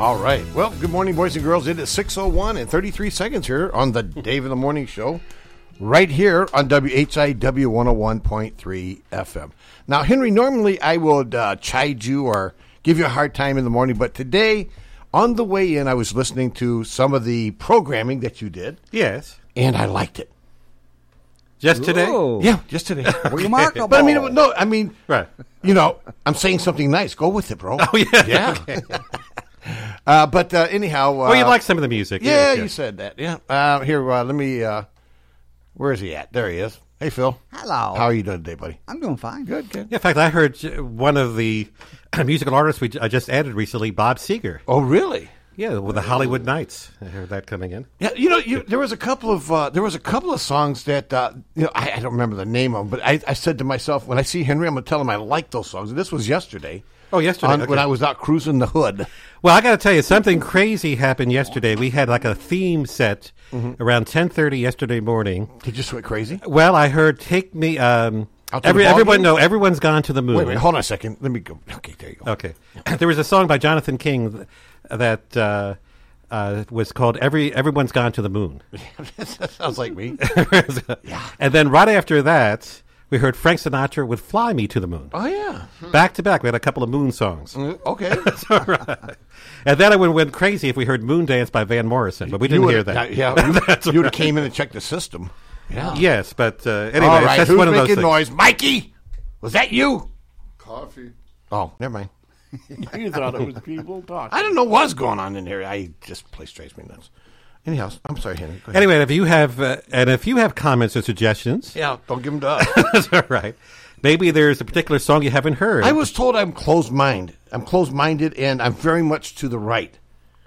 All right. Well, good morning, boys and girls. It is 6.01 and 33 seconds here on the Dave in the Morning Show, right here on WHIW 101.3 FM. Now, Henry, normally I would uh, chide you or give you a hard time in the morning, but today, on the way in, I was listening to some of the programming that you did, Yes. and I liked it. Just today? Whoa. Yeah, just today. Remarkable. But I mean, no, I mean, Right. you know, I'm saying something nice. Go with it, bro. Oh, yeah. Yeah. uh, but uh, anyhow. Uh, Oh, you like some of the music. Yeah, Yes, you yes. said that. Yeah. Uh, here, uh, let me. Uh, where is he at? There he is. Hey, Phil. Hello. How are you doing today, buddy? I'm doing fine. Good, good. In fact, I heard one of the musical artists we j- I just added recently, Bob Seger. Oh, really? Yeah, with the Hollywood Nights. I heard that coming in. Yeah, you know, you, there was a couple of uh, there was a couple of songs that uh, you know I, I don't remember the name of them, but I, I said to myself when I see Henry, I'm gonna tell him I like those songs. And this was yesterday. Oh, yesterday, on- when. I was out cruising the hood. Well, I got to tell you, something crazy happened yesterday. We had like a theme set Mm-hmm. around 10.30 yesterday morning. Did you went crazy? Well, I heard "Take Me." Um, every, everyone, game? no, everyone's gone to the moon. Wait, wait, hold on a second. Let me go. Okay, there you go. Okay, there was a song by Jonathan King that uh, uh, was called "Every Everyone's Gone to the Moon." that sounds like me. yeah. And then right after that, we heard Frank Sinatra with "Fly Me to the Moon." Oh yeah. Back to back, we had a couple of Moon songs. Okay. that's all right. And then I would have went crazy if we heard "Moon Dance" by Van Morrison, but we didn't hear that. Yeah, That's you, would have right. came in and checked the system. Yeah. Yes, but uh, anyway, All right. that's Who's one of those making things. noise? Mikey. Was that you? Coffee. Oh, never mind. You thought it was people talking. I don't know what's going on in here. I just place drives me nuts. Anyhow, I'm sorry, Henry. Go ahead. Anyway, if you have uh, and if you have comments or suggestions, yeah, don't give them to us. that's all right. Maybe there's a particular song you haven't heard. I was told I'm closed minded. I'm closed minded, and I'm very much to the right.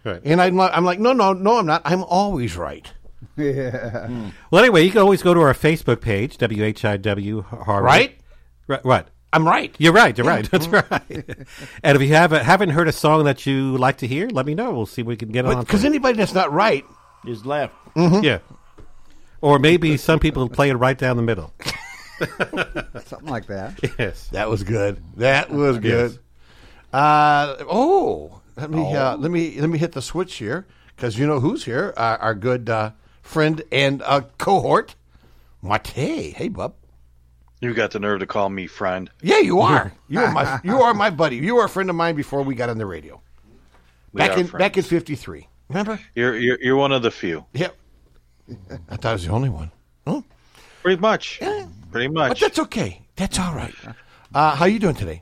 Right. And I'm like, I'm like, no, no, no, I'm not. I'm always right. Yeah. Well, anyway, you can always go to our Facebook page, WHIW Harvard. Right? Right. What? I'm right. You're right. You're right. That's right. and if you haven't haven't heard a song that you like to hear, let me know. We'll see if we can get on. Because anybody that's not right, Is left. yeah. Or maybe some people play it right down the middle. Something like that. Yes. that was good. That was good. Uh, oh, let me Uh, let me let me hit the switch here because you know who's here. Our, our good uh, friend and uh, cohort, Mate. Hey, bub. You got the nerve to call me friend. Yeah, you are. You are my you are my buddy. You were a friend of mine before we got on the radio. We Back are in back in '53. Remember? You're, you're you're one of the few. Yep. I thought I was the only one. Huh? Pretty much. Pretty much. But that's okay. That's all right. Uh, how you doing today?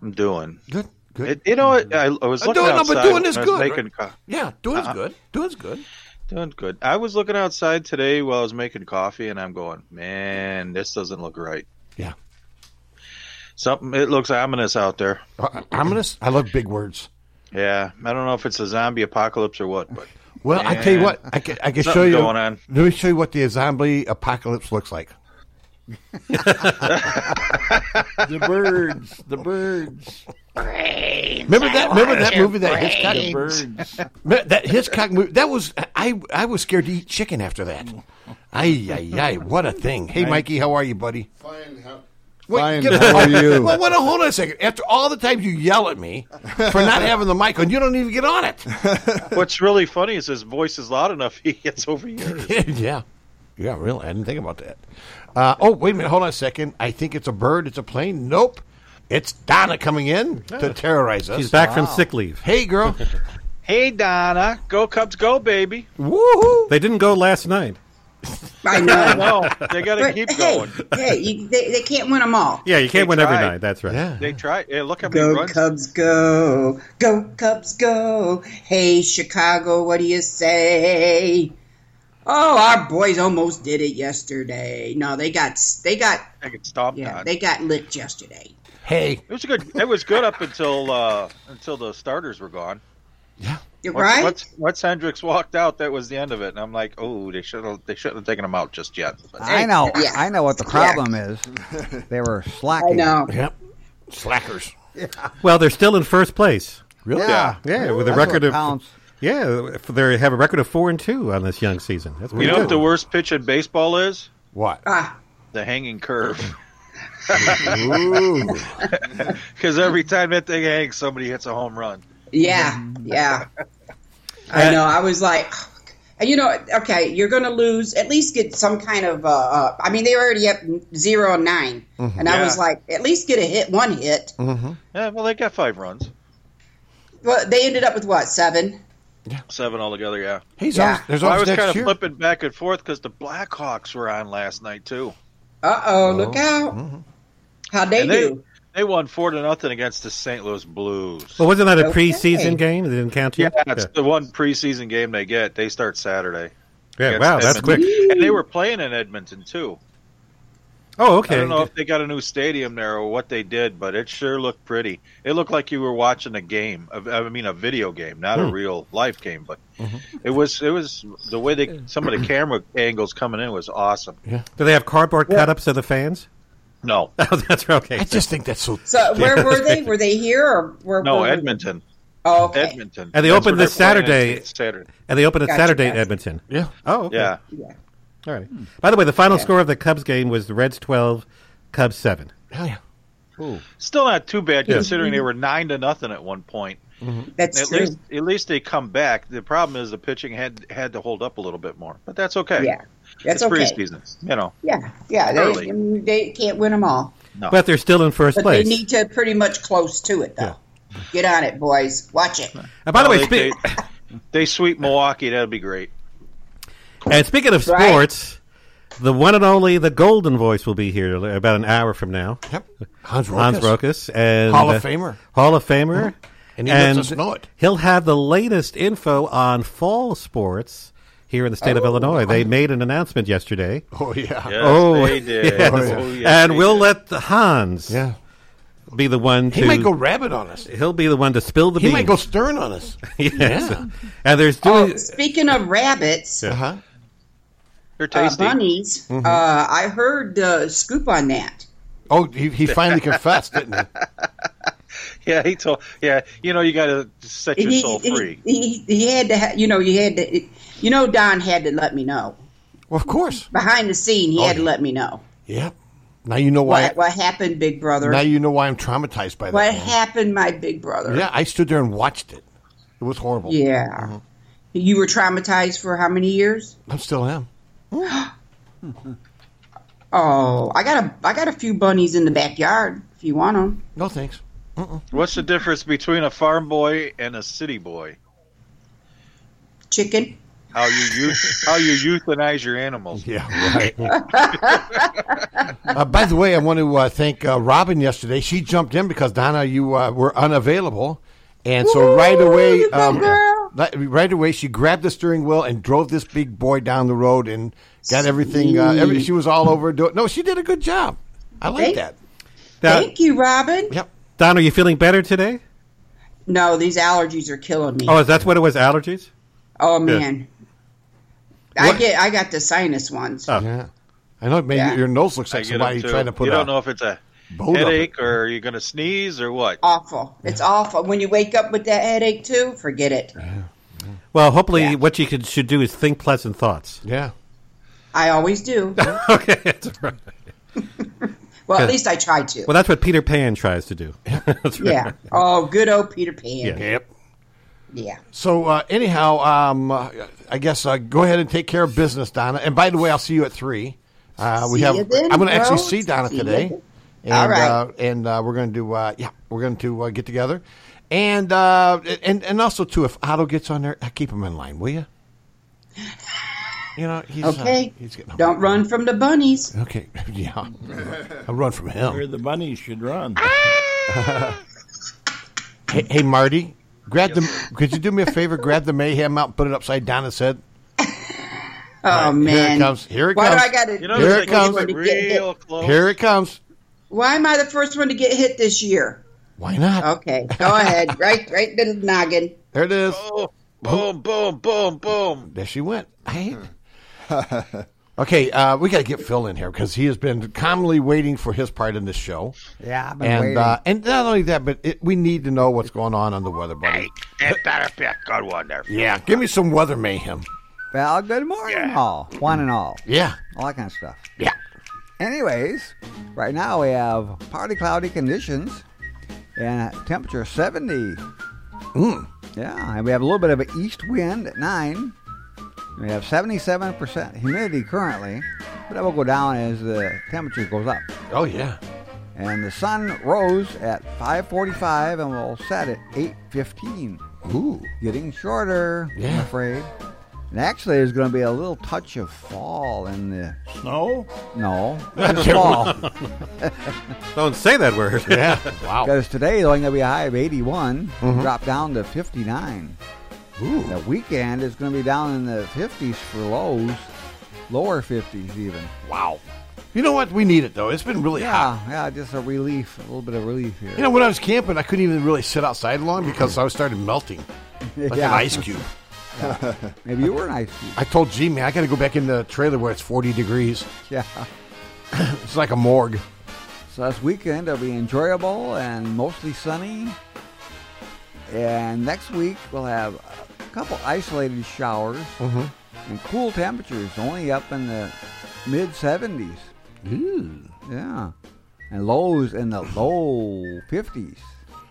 I'm doing. Good. Good. It, you know what? I, I was I'm looking doing, no, outside. but doing is good. Making right? co- Yeah, doing's Uh-uh. good. Doing's good. doing good. I was looking outside today while I was making coffee, and I'm going, man, this doesn't look right. Yeah. Something. It looks ominous out there. Uh, ominous. I love big words. Yeah, I don't know if it's a zombie apocalypse or what, but Well, I tell you what, I can, I can show you. going on. Let me show you what the zombie apocalypse looks like. The birds. The birds. Remember that? Remember that movie that Hitchcock? The birds. That Hitchcock movie. That was I. I was scared to eat chicken after that. Ay ay ay! What a thing. Hey, Mikey, how are you, buddy? Fine. How, Wait, Fine. get- How are you? Well, wait, hold on a second. After all the times you yell at me for not having the mic on, you don't even get on it. what's really funny is his voice is loud enough he gets over yours. yeah, yeah, really. I didn't think about that. Uh, oh, wait a minute. Hold on a second. I think it's a bird. It's a plane. Nope. It's Donna coming in to terrorize us. She's back from sick leave. Hey, girl. Hey Donna, go Cubs, go baby! Woohoo! They didn't go last night. I know. No, they got to keep hey, going. hey, you, they, they can't win them all. Yeah, you can't They win every night. That's right. Yeah. They try. Hey, look how many Go runs. Cubs, go! Go Cubs, go! Hey Chicago, what do you say? Oh, our boys almost did it yesterday. No, they got they got I could stop yeah that. they got licked yesterday. Hey. It was good. It was good up until uh, until the starters were gone. Yeah. You're Once, right. Once, once Hendricks walked out, that was the end of it. And I'm like, oh, they should have they shouldn't have taken him out just yet. But, I know. Yeah. I know what the problem is. They were slacking. I slacking. know. Yep. Slackers. Well, they're still in first place. Really? Yeah. Yeah, with a That's record of counts. yeah, they have a record of four and two on this young season. That's you pretty know what the worst pitch in baseball is? What? Ah, The hanging curve. Ooh. Because every time that thing hangs, somebody hits a home run. Yeah, yeah. I know. I was like, you know, okay, you're going to lose. At least get some kind of. Uh, uh, I mean, they were already up zero and 9 and I was like, at least get a hit, one hit. Yeah, well, they got five runs, Well, they ended up with what seven? Yeah. seven altogether. Yeah. He's Yeah. always, there's Well, I was kind of year. flipping back and forth because the Blackhawks were on last night too. Uh oh, look out! How'd they And they- do? They won four to nothing against the St. Louis Blues. Well, wasn't that a Okay. preseason game? They didn't count yeah, that's it's the one preseason game they get. They start Saturday. Yeah, against wow, that's quick. And they were playing in Edmonton too. Oh, okay. I don't know if they got a new stadium there or what they did, but it sure looked pretty. It looked like you were watching a game. of- I mean, a video game, not a hmm. real life game. But mm-hmm. it was it was the way they some of the camera angles coming in was awesome. Yeah. Do they have cardboard cut-ups of the fans? No, Oh, that's okay. I just think that's so. So where were they? Were they here or where? no, where were they? Edmonton, Oh, okay. Edmonton. And they That's opened this Saturday. Saturday. and they opened it Gotcha, Saturday in. Edmonton. Yeah. Oh, okay. Yeah, Yeah. All right. By the way, the final score of the Cubs game was the Reds 12, Cubs 7. Hell yeah. still not too bad Yeah. considering they mm-hmm. were nine to nothing at one point. Mm-hmm. That's At true. least, at least they come back. The problem is the pitching had had to hold up a little bit more, but that's okay. Yeah, that's it's okay. preseason, you know. Yeah, yeah. Early. They, they can't win them all, No, But they're still in first but place. they need to pretty much close to it though. Get on it, boys. Watch it. and by the way, they, spe- they, they sweep Milwaukee. That'd be great. and speaking of Right. sports, the one and only the Golden Voice will be here about an hour from now. Yep. Hans Rokas. Hans Rokas and Hall of uh, Famer. Hall of Famer, And he lets us know it. He'll have the latest info on fall sports here in the state of Illinois. They made an announcement yesterday. Oh, yeah. Yes, oh, they did. yes. Oh, yes, and they we'll did. let the Hans Yeah. be the one to. He might go rabbit on us. He'll be the one to spill the beans. He beans. might go stern on us. Yes. Yeah. And there's Oh, doing. speaking of rabbits, Uh huh. They're uh, tasty. bunnies, Mm-hmm. uh, I heard the scoop on that. Oh, he, he finally confessed, didn't he? yeah, he told. Yeah, you know, you got to set your He, soul free. he, he had to, ha- you know, you had to, you know, Don had to let me know Well, of course. behind the scene. He Oh, had to let me know Yep. Now you know why. what what happened, Big Brother. now you know why I'm traumatized by that. what man. happened, my Big Brother? Yeah, I stood there and watched it. It was horrible. Yeah. Mm-hmm. You were traumatized for how many years? I still am. Oh, I got a I got a few bunnies in the backyard. If you want them, No thanks. What's the difference between a farm boy and a city boy? chicken. How you euth- how you euthanize your animals? Yeah, right. uh, by the way, I want to uh, thank uh, Robin yesterday. She jumped in because Donna, you uh, were unavailable, and so Woo, right away, you go, girl. li- right away, she grabbed the steering wheel and drove this big boy down the road and got everything. Uh, every, she was all over. Do- no, she did a good job. I like Thank- that. Now, Thank you, Robin. Yep. Don, are you feeling better today? No, these allergies are killing me. Oh, is that what it was? Allergies? Oh man, I What- get I got the sinus ones. Oh. Yeah. I know. Maybe Yeah. your nose looks like somebody trying to put it. you don't know if it's a boat up it. headache or you're going to sneeze or what. Awful. It's awful. When you wake up with that headache too, forget it. Well, hopefully, Yeah. what you could, should do is think pleasant thoughts. Yeah. I always do. okay. that's all right. Well, at least I try to. Well, that's what Peter Pan tries to do. That's right. yeah. Oh, good old Peter Pan. Yeah. Yep. Yeah. So uh, anyhow, um, uh, I guess uh, go ahead and take care of business, Donna. And by the way, I'll see you at three. Uh, we See have. you then, I'm going to actually see Donna See you today, then. and All right. uh, and uh, we're going to do. Uh, yeah, we're going to uh, get together, and uh, and and also too, if Otto gets on there, uh, keep him in line, will you? You know, he's uh, Okay. he's getting Don't run from the bunnies. Okay, yeah, I'll run from him. Where him. the bunnies should run. Hey, hey Marty, grab the. Could you do me a favor? Grab the mayhem out and put it upside down his head. Oh man. Here it comes. Here it Why comes. do I got to? You know, Here it comes. gets To get hit? real close. Here it comes. Why am I the first one to get hit this year? Why not? Okay, go ahead. Right, right the noggin. There it is. Oh, boom, boom, boom, boom. There she went. Hey. okay, uh, we got to get Phil in here because he has been calmly waiting for his part in this show, Yeah, I've been and waiting. uh, and not only that, but it, we need to know what's going on on the weather, buddy. Hey, better pick. Good one there. Yeah, give me some weather mayhem. well, good morning, Yeah. all. One and all. Yeah, All that kind of stuff. yeah. Anyways, Right now we have partly cloudy conditions and temperature 70. Yeah, and we have a little bit of an east wind at 9. We have 77% humidity currently, but that will go down as the temperature goes up. Oh yeah. And the sun rose at 5:45 and will set at 8:15. Ooh. Getting shorter, I'm afraid. And actually, there's going to be a little touch of fall in the Snow? no the fall Don't say that word. Yeah. Wow. because today is only going to be a high of 81, mm-hmm. drop down to 59. Ooh. The weekend is going to be down in the 50s for lows, lower 50s even. Wow. You know what? We need it though. It's been really hot. Yeah, yeah, just a relief, a little bit of relief here. You know, when I was camping, I couldn't even really sit outside long because I was starting melting like Yeah. an ice cube. Maybe you were an ice cube. I told G, man, I got to go back in the trailer where it's 40 degrees. Yeah. It's like a morgue. So this weekend will be enjoyable and mostly sunny. And next week we'll have couple isolated showers and cool temperatures, only up in the mid 70s. Ooh. Yeah. And lows in the low 50s.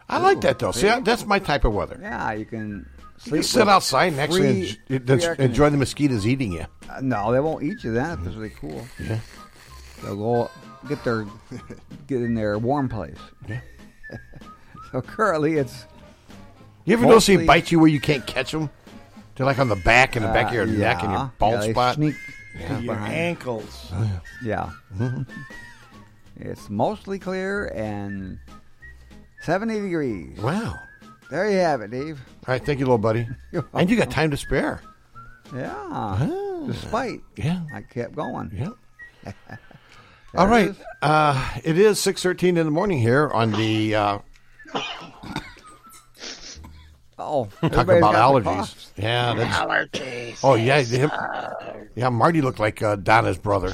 I like that though. See, I, that's my type of weather. Yeah, you can You sleep. can sit outside and actually free- en- free enjoy the mosquitoes eating you. Uh, no, they won't eat you then if it's really cool. Yeah. They'll go get their get in their warm place. Yeah. so currently it's You ever notice they Mostly- bite you where you can't catch them? They're like on the back and the back of your uh, neck and your bald yeah, spot. Sneak Yeah. Your behind. ankles. Yeah. it's mostly clear and 70 degrees. Wow. There you have it, Dave. All right, thank you, little buddy. You're And you got time to spare. Yeah. Despite Yeah. I kept going. Yeah. All it right. is. Uh, it is six thirteen in the morning here on the uh, Oh, talk everybody's about allergies. Yeah, that's allergies. Oh yeah, him, yeah. Marty looked like uh, Donna's brother.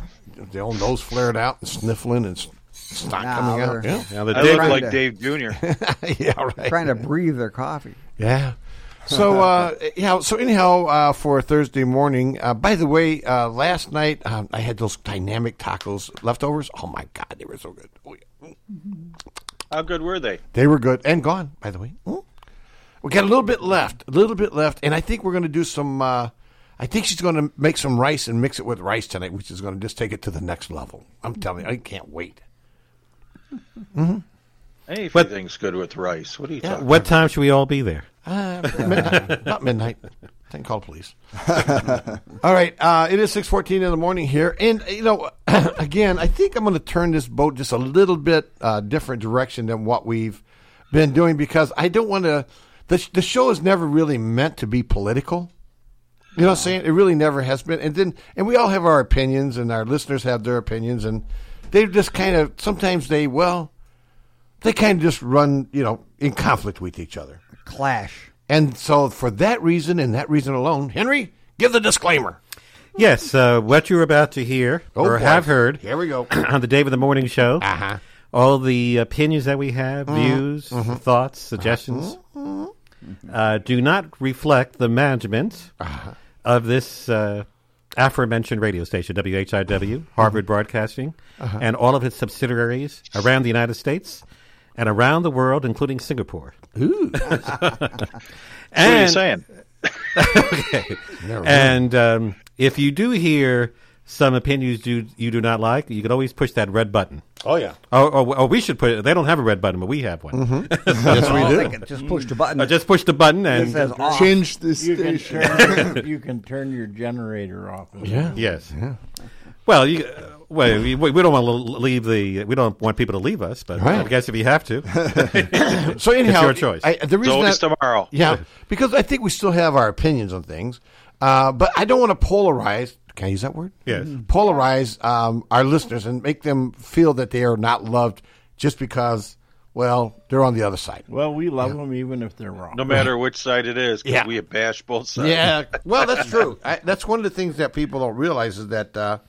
The old nose flared out and sniffling and s- snot Nah, coming out. they're- Yeah, Now the I Dave, look like to- Dave Jr. yeah, right. Trying to breathe their coffee. Yeah. So uh, yeah. So anyhow, uh, for Thursday morning. Uh, by the way, uh, last night um, I had those dynamic tacos leftovers. Oh my god, they were so good. Oh, yeah. How good were they? They were good and gone. By the way, Mm. We got a little bit left. A little bit left, and I think we're going to do some. Uh, I think she's going to make some rice and mix it with rice tonight, which is going to just take it to the next level. I'm telling you, I can't wait. Anything's good with rice. What are you talking? what time should we all be there? Uh, midnight. About midnight. I can call the police. All right. Uh, it is six fourteen in the morning here, and you know, again, I think I'm going to turn this boat just a little bit uh, different direction than what we've been doing because I don't want to. The the show is never really meant to be political. You know what I'm saying? It really never has been. And then, and we all have our opinions, and our listeners have their opinions, and they just kind of sometimes they well, they kind of just run, you know, in conflict with each other. Clash. And so, for that reason and that reason alone, Henry, give the disclaimer. Yes, uh, what you're about to hear Oh, or boy. have heard Here we go. on the Dave of the Morning Show. Uh-huh. All the opinions that we have, views, thoughts, suggestions, uh, do not reflect the management of this uh, aforementioned radio station, WHIW, Harvard Broadcasting, and all of its subsidiaries around the United States and around the world, including Singapore. What are you saying? And um, if you do hear some opinions you you do not like, you can always push that red button. Oh, yeah. Or, or, or we should put it. They don't have a red button, but we have one. Yes, we Oh, do. they can just push the button. Uh, just push the button it and says off. Change the You can station. turn. you can turn your generator off. Yeah. yes. Well, you, uh, well, we, we don't want to leave the. We don't want people to leave us, but I guess if you have to, So, anyhow, it's your choice. I, the reason that, tomorrow. Yeah, because I think we still have our opinions on things, uh, but I don't want to polarize. Can I use that word? Yes. Polarize um, our listeners and make them feel that they are not loved just because, well, they're on the other side. Well, we love them even if they're wrong. No matter which side it is, 'cause Yeah. we bash both sides. Yeah, well, that's true. I, that's one of the things that people don't realize is that, uh,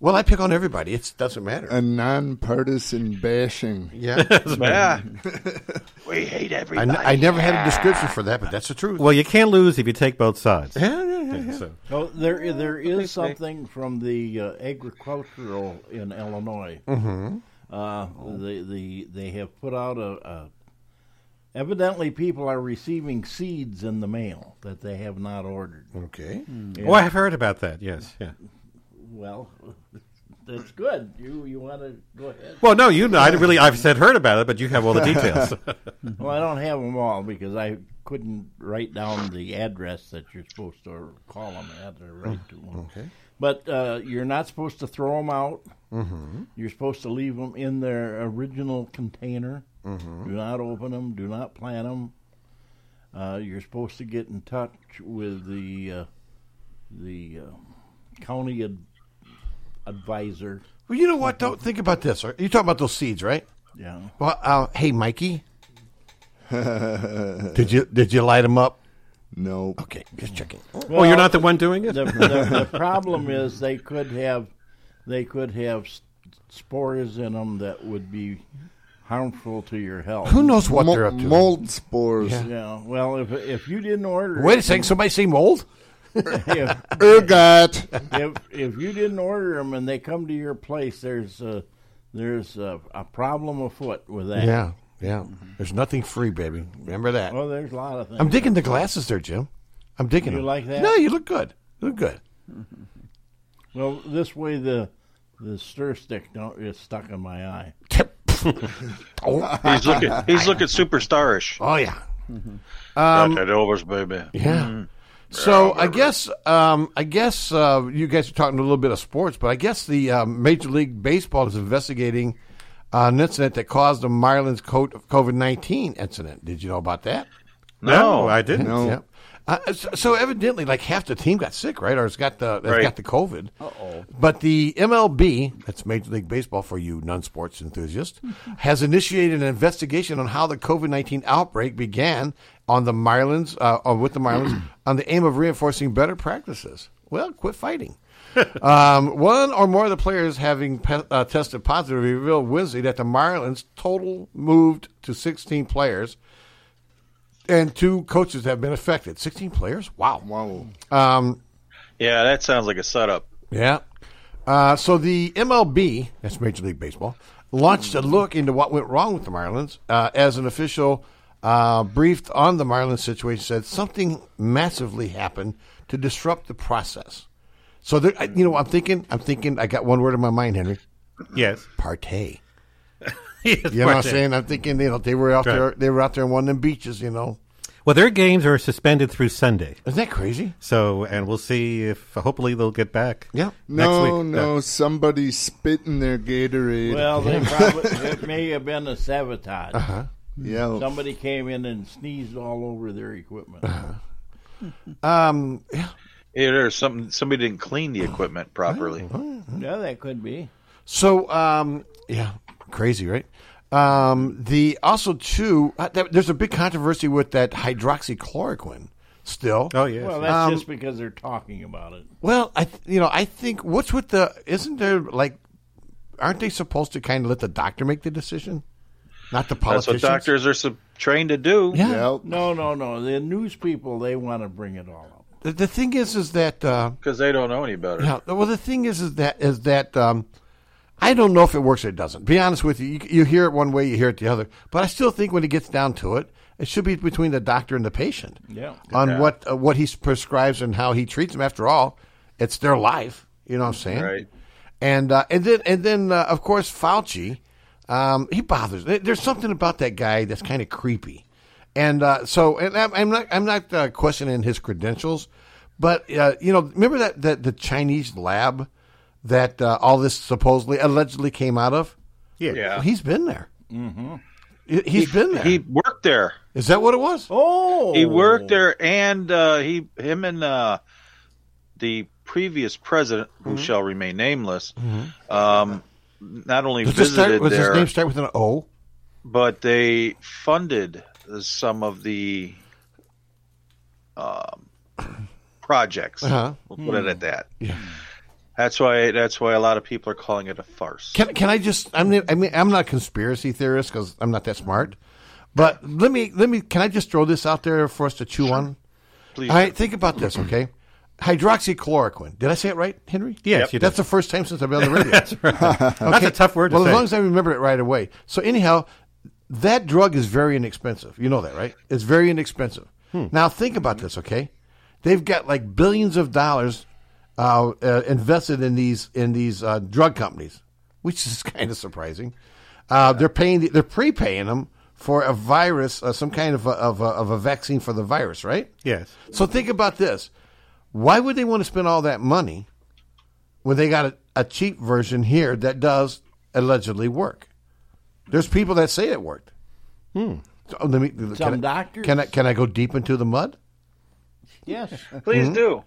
well, I pick on everybody. It doesn't matter. A nonpartisan bashing. yeah, Yeah. we hate I, everybody. n- I never had a description for that, but that's the truth. well, you can't lose if you take both sides. yeah, yeah, yeah, yeah. So, So there, there is something from the uh, agricultural in Illinois Mm-hmm. Uh, the the they have put out a, a. Evidently, people are receiving seeds in the mail that they have not ordered. Okay. Oh, I have heard about that. Yes, yeah. Well, that's good. You you want to go ahead? Well, no, you. I really. I've said heard about it, but you have all the details. Well, I don't have them all because I couldn't write down the address that you're supposed to call them at or write to them. Okay. But uh, you're not supposed to throw them out. Mm-hmm. You're supposed to leave them in their original container. Mm-hmm. Do not open them. Do not plant them. Uh, you're supposed to get in touch with the uh, the uh, county ad- advisor. Well, you know what? Don't think about this. You're talking about those seeds, right? Yeah. Well, uh, hey, Mikey. did you did you light them up? No. Okay, just checking. oh, you're not the one doing it. the, the, the problem is they could have they could have spores in them that would be harmful to your health. Who knows what Mo- they're up to? mold spores. Yeah. Yeah. Well, if if you didn't order, Wait a second. Somebody say mold? if, Ergot. if if you didn't order them and they come to your place, there's a there's a, a problem afoot with that. Yeah, yeah. There's nothing free, baby. Remember that. Well, there's a lot of things. I'm digging the glasses there, Jim. I'm digging it. You them. like that? No, you look good. You look good. Well, this way the the stir stick don't is stuck in my eye. oh, He's looking. He's looking superstarish. oh yeah, Got um, that overs, baby. yeah. Mm-hmm. So I guess um, I guess uh, you guys are talking a little bit of sports, but I guess the um, Major League Baseball is investigating uh, an incident that caused the Marlins Coat of COVID nineteen incident. Did you know about that? no, I didn't. No. Yeah. Uh, so, so evidently, like half the team got sick, right, or it's got the has Right. got the COVID. Uh-oh. But the MLB, that's Major League Baseball for you non-sports enthusiasts, has initiated an investigation on how the COVID nineteen outbreak began on the Marlins, uh, or with the Marlins, on the aim of reinforcing better practices. Well, quit fighting. um, one or more of the players having pe- uh, tested positive revealed Wednesday that the Marlins total moved to 16 players and two coaches have been affected. 16 players? Wow. Wow. Yeah, that sounds like a setup. Yeah. Uh, so the MLB, that's Major League Baseball, launched a look into what went wrong with the Marlins uh, as an official uh, briefed on the Marlins situation said something massively happened to disrupt the process. So there, I- you know, I'm thinking, I'm thinking, I got one word in my mind, Henry. Yes. Partay. Yes, You know what I'm saying? I'm thinking, you know, they were out Right. there, they were out there on one of them beaches, you know. Well, their games are suspended through Sunday. Isn't that crazy? So, and we'll see if hopefully they'll get back. Yeah. Next No, week. no, somebody spit in their Gatorade. Well, they probably it may have been a sabotage. Uh-huh. yeah. Somebody came in and sneezed all over their equipment. Um, yeah. Yeah, there's something. Somebody didn't clean the equipment properly. yeah, that could be. So, um, yeah, crazy, right? Um, the also too, uh, there- there's a big controversy with that hydroxychloroquine. Still, Oh, yeah. Well, that's Um, just because they're talking about it. well, I th- you know I think what's with the isn't there like aren't they supposed to kind of let the doctor make the decision, not the politicians? That's what doctors are sub- trained to do. Yeah. Yeah. No, no, no. The news people they want to bring it all up. The, the thing is, is that uh, because they don't know any better. Yeah. Well, the thing is, is that is that um, I don't know if it works or it doesn't. Be honest with you, you, you hear it one way, you hear it the other. But I still think when it gets down to it, it should be between the doctor and the patient Yeah. on Yeah. what uh, what he prescribes and how he treats them. After all, it's their life. You know what I'm saying? Right. And uh, and then and then uh, of course Fauci, um, he bothers. There's something about that guy that's kind of creepy, and uh, so and I'm, not I'm not uh, questioning his credentials, but uh, you know remember that that the Chinese lab that uh, all this supposedly allegedly came out of. yeah. Yeah. He's been there. Mm-hmm. He's been there. He worked there. Is that what it was? Oh, He worked there, and uh, he, him, and uh, the previous president, who Mm-hmm. shall remain nameless, um, not only Does this start, visited was his there, name start with an O? but they funded some of the um, projects. Uh-huh. We'll put it at that. Yeah. That's why. That's why a lot of people are calling it a farce. Can can I just? I'm I mean I'm not a conspiracy theorist because I'm not that smart. But let me let me. Can I just throw this out there for us to chew on? Please. All right, think about this, okay? hydroxychloroquine. Did I say it right, Henry? Yes, Yep. you did. That's the first time since I've been on the radio. That's That's a tough word to well, say. as long as I remember it right away. So anyhow, that drug is very inexpensive. You know that, right? It's very inexpensive. Hmm. Now think about this, okay? They've got like billions of dollars uh, uh, invested in these in these uh, drug companies, which is kind of surprising. Uh, they're paying, they're prepaying them for a virus, uh, some kind of a, of, a, of a vaccine for the virus, right? yes. So think about this. Why would they want to spend all that money when they got a, a cheap version here that does allegedly work? There's people that say it worked. Hmm. So, let me, can Some I- doctors. Can I, can I go deep into the mud? Yes. Please do.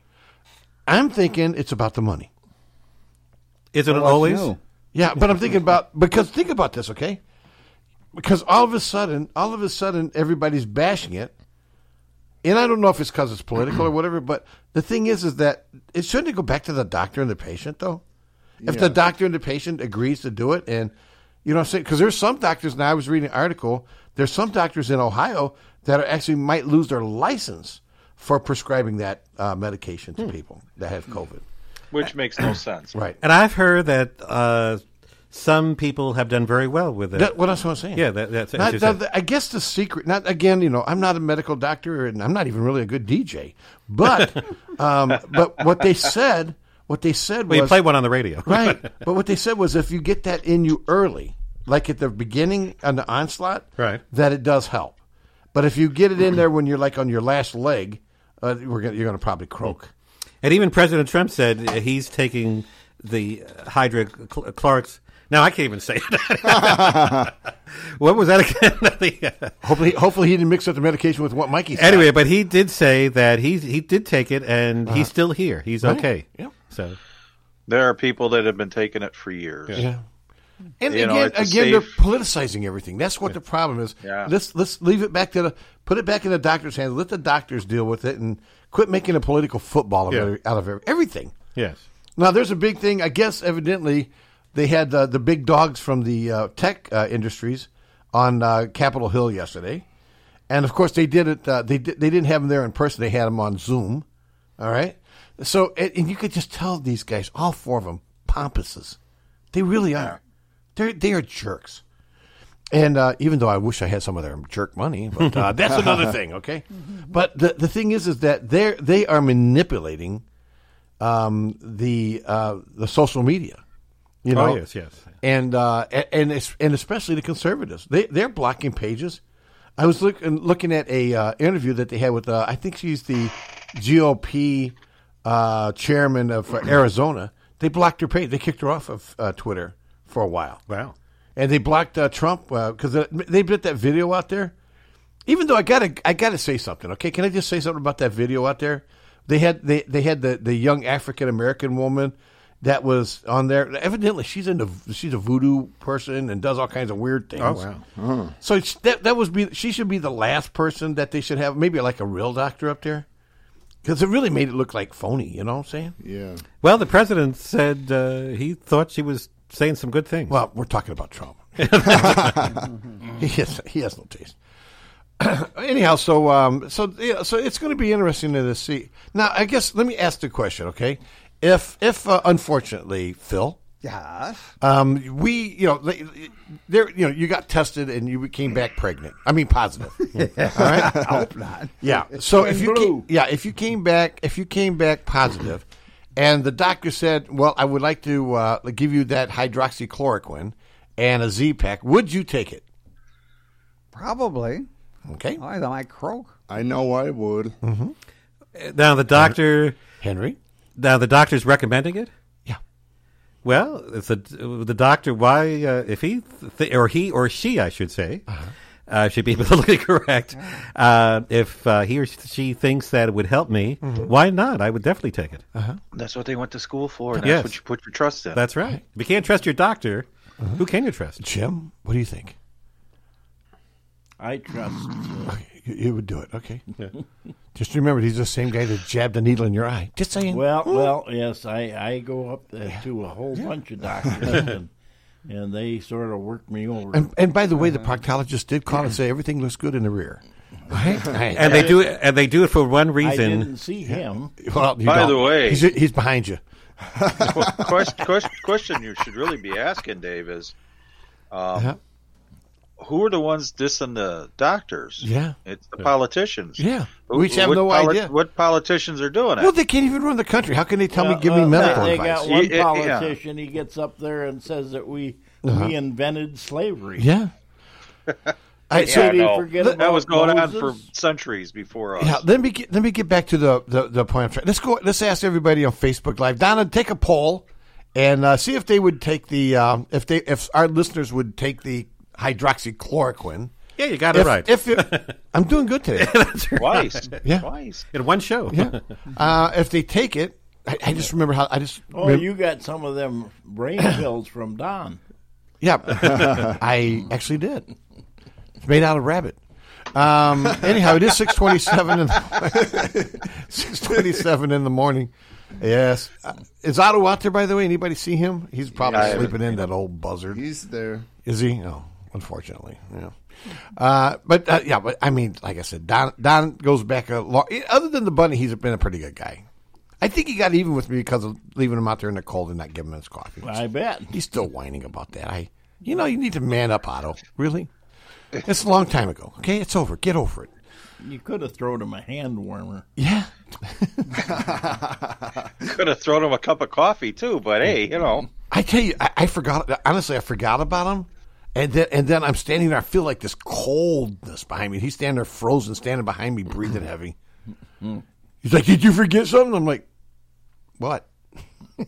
I'm thinking it's about the money. Isn't it always? no. Yeah, but I'm thinking about because think about this, okay? Because all of a sudden, all of a sudden, everybody's bashing it, and I don't know if it's because it's political or whatever. But the thing is, is that it shouldn't it go back to the doctor and the patient though? If the doctor and the patient agrees to do it, and you know what I'm saying, because there's some doctors. Now I was reading an article. There's some doctors in Ohio that are actually might lose their license for prescribing that uh, medication to people that have COVID. Which makes no sense. Right. And I've heard that uh, some people have done very well with it. That, well, that's what I'm saying. Yeah, that- that's- Not- as you said. the- I guess the secret. Not again. You know, I'm not a medical doctor, and I'm not even really a good DJ. But, um, but what they said, what they said well, you was play one on the radio. right. But what they said was, if you get that in you early, like at the beginning on the onslaught, Right. that it does help. But if you get it in there when you're like on your last leg, uh, we're gonna, you're going to probably croak. And even President Trump said he's taking the hydrochlorics. Now I can't even say it. what was that again? The, uh, Hopefully, hopefully he didn't mix up the medication with what Mikey said. anyway, but he did say that he he did take it and he's still here. He's okay. Yeah. So There are people that have been taking it for years. Yeah. And You know, again, a again, they're politicizing everything. That's what the problem is. Yeah. Let's let's leave it back to the put it back in the doctor's hands. Let the doctors deal with it and quit making a political football of Yeah. every- out of everything. yes, Now, there's a big thing. I guess evidently they had uh, the big dogs from the uh, tech uh, industries on uh, Capitol Hill yesterday, and of course they did it. Uh, they did, they didn't have them there in person. They had them on Zoom. All right. So and, and you could just tell these guys, all four of them, pompuses. They really are. They're they are jerks. And uh, even though I wish I had some of their jerk money, but uh, that's another thing. Okay. But the the thing is, is that they they are manipulating um, the uh, the social media. You know, Oh, yes, yes. and uh, and and especially the conservatives. They they're blocking pages. I was looking looking at a uh, interview that they had with uh, I think she's the GOP uh, chairman of Arizona. They blocked her page. They kicked her off of uh, Twitter for a while. wow. And they blocked uh, Trump because they put that video out there. Even though I gotta, I gotta say something. Okay, can I just say something about that video out there? They had they they had the, the young African American woman that was on there. Evidently, she's into she's a voodoo person and does all kinds of weird things. Oh wow. So that that was be she should be the last person that they should have maybe like a real doctor up there because it really made it look like phony. You know what I'm saying? Yeah. Well, the president said uh, he thought she was saying some good things. Well, we're talking about Trump. he has he has no taste. Anyhow, so um, so yeah, so it's going to be interesting to see. Now, I guess let me ask the question, okay? If if uh, unfortunately, Phil, yeah, um, we you know they- there you know you got tested and you came back pregnant. I mean positive. All right. I hope not. Yeah. So if you came, yeah if you came back if you came back positive, and the doctor said, "Well, I would like to uh, give you that hydroxychloroquine and a Z pack," would you take it? Probably. Okay, I might croak. I know I would. now the doctor, Henry. now the doctor's recommending it. Yeah. Well, if the the doctor, why uh, if he th- or he or she, I should say, uh should be politically correct. Uh, if uh, he or she thinks that it would help me, why not? I would definitely take it. That's what they went to school for. And Yes. That's what you put your trust in. That's right. If you can't trust your doctor, who can you trust? Jim, what do you think? I trust. Uh, You, you would do it, okay? Just remember, he's the same guy that jabbed a needle in your eye. Just saying. well, well, yes, I, I go up uh, to a whole bunch of doctors, and, and they sort of worked me over. and, and by the way, the proctologist did call and say everything looks good in the rear. Right? Right. and they do it, and they do it for one reason. I reason. didn't see him. well, By don't. the way- he's, he's behind you. question, question, question you should really be asking, Dave, is um, Yeah. Who are the ones dissing the doctors? Yeah. It's the politicians. Yeah. Who- We have what no poli- idea. What politicians are doing it? Well, they can't even run the country. How can they tell me, Uh, give me uh, medical they, advice? got one Yeah, yeah. politician. He gets up there and says that we we invented slavery. yeah. I, yeah, so, Did he no. forget that was going on for centuries before us. yeah, let me get, let me get back to the, the, the point. I'm trying. Let's go. Let's ask everybody on Facebook Live. Donna, take a poll and uh, see if they would take the um, if they if our listeners would take the hydroxychloroquine. Yeah, you got it If, right. if it, I'm doing good today. Twice. Yeah. Twice. in one show. Yeah. Uh, if they take it, I, I just remember how I just. Oh, rem- you got some of them brain pills from Don. Yeah, I actually did. It's made out of rabbit. Um, anyhow, it is six twenty-seven in six twenty-seven in the morning. Yes, uh, is Otto out there? By the way, anybody see him? He's probably Yeah, sleeping in that old buzzard. He's there. Is he? Oh, unfortunately, yeah. Uh, but uh, yeah, but I mean, like I said, Don Don goes back a long. Other than the bunny, he's been a pretty good guy. I think he got even with me because of leaving him out there in the cold and not giving him his coffee. I bet. He's still whining about that. I, you know, you need to man up, Otto. Really? It's a long time ago. Okay, it's over. Get over it. You could have thrown him a hand warmer. Yeah. Could have thrown him a cup of coffee too, but hey, you know. I tell you, I, I forgot. Honestly, I forgot about him. And then, and then I'm standing there. I feel like this coldness behind me. He's standing there, frozen, standing behind me, breathing heavy. He's like, "Did you forget something?" I'm like, "What?" uh,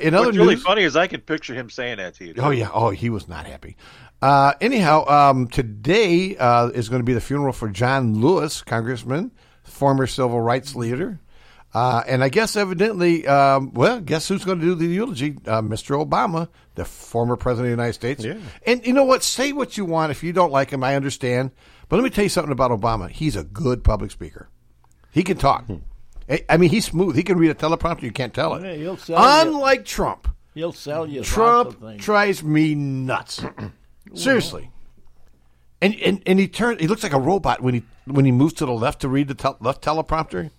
in other What's really news, funny is I could picture him saying that to you. Oh yeah. Oh, he was not happy. Uh, anyhow, um, today uh, is going to be the funeral for John Lewis, Congressman, former civil rights leader, uh, and I guess evidently, um, well, guess who's going to do the eulogy? Uh, Mr. Obama, the former president of the United States. Yeah. And you know what? Say what you want. If you don't like him, I understand. But let me tell you something about Obama. He's a good public speaker. He can talk. I- I mean, he's smooth. He can read a teleprompter. You can't tell Yeah, it. he'll sell you. Unlike Trump. He'll sell you lots of Trump things. drives me nuts. Seriously. And, and and he turns. He looks like a robot when he when he moves to the left to read the tel- left teleprompter.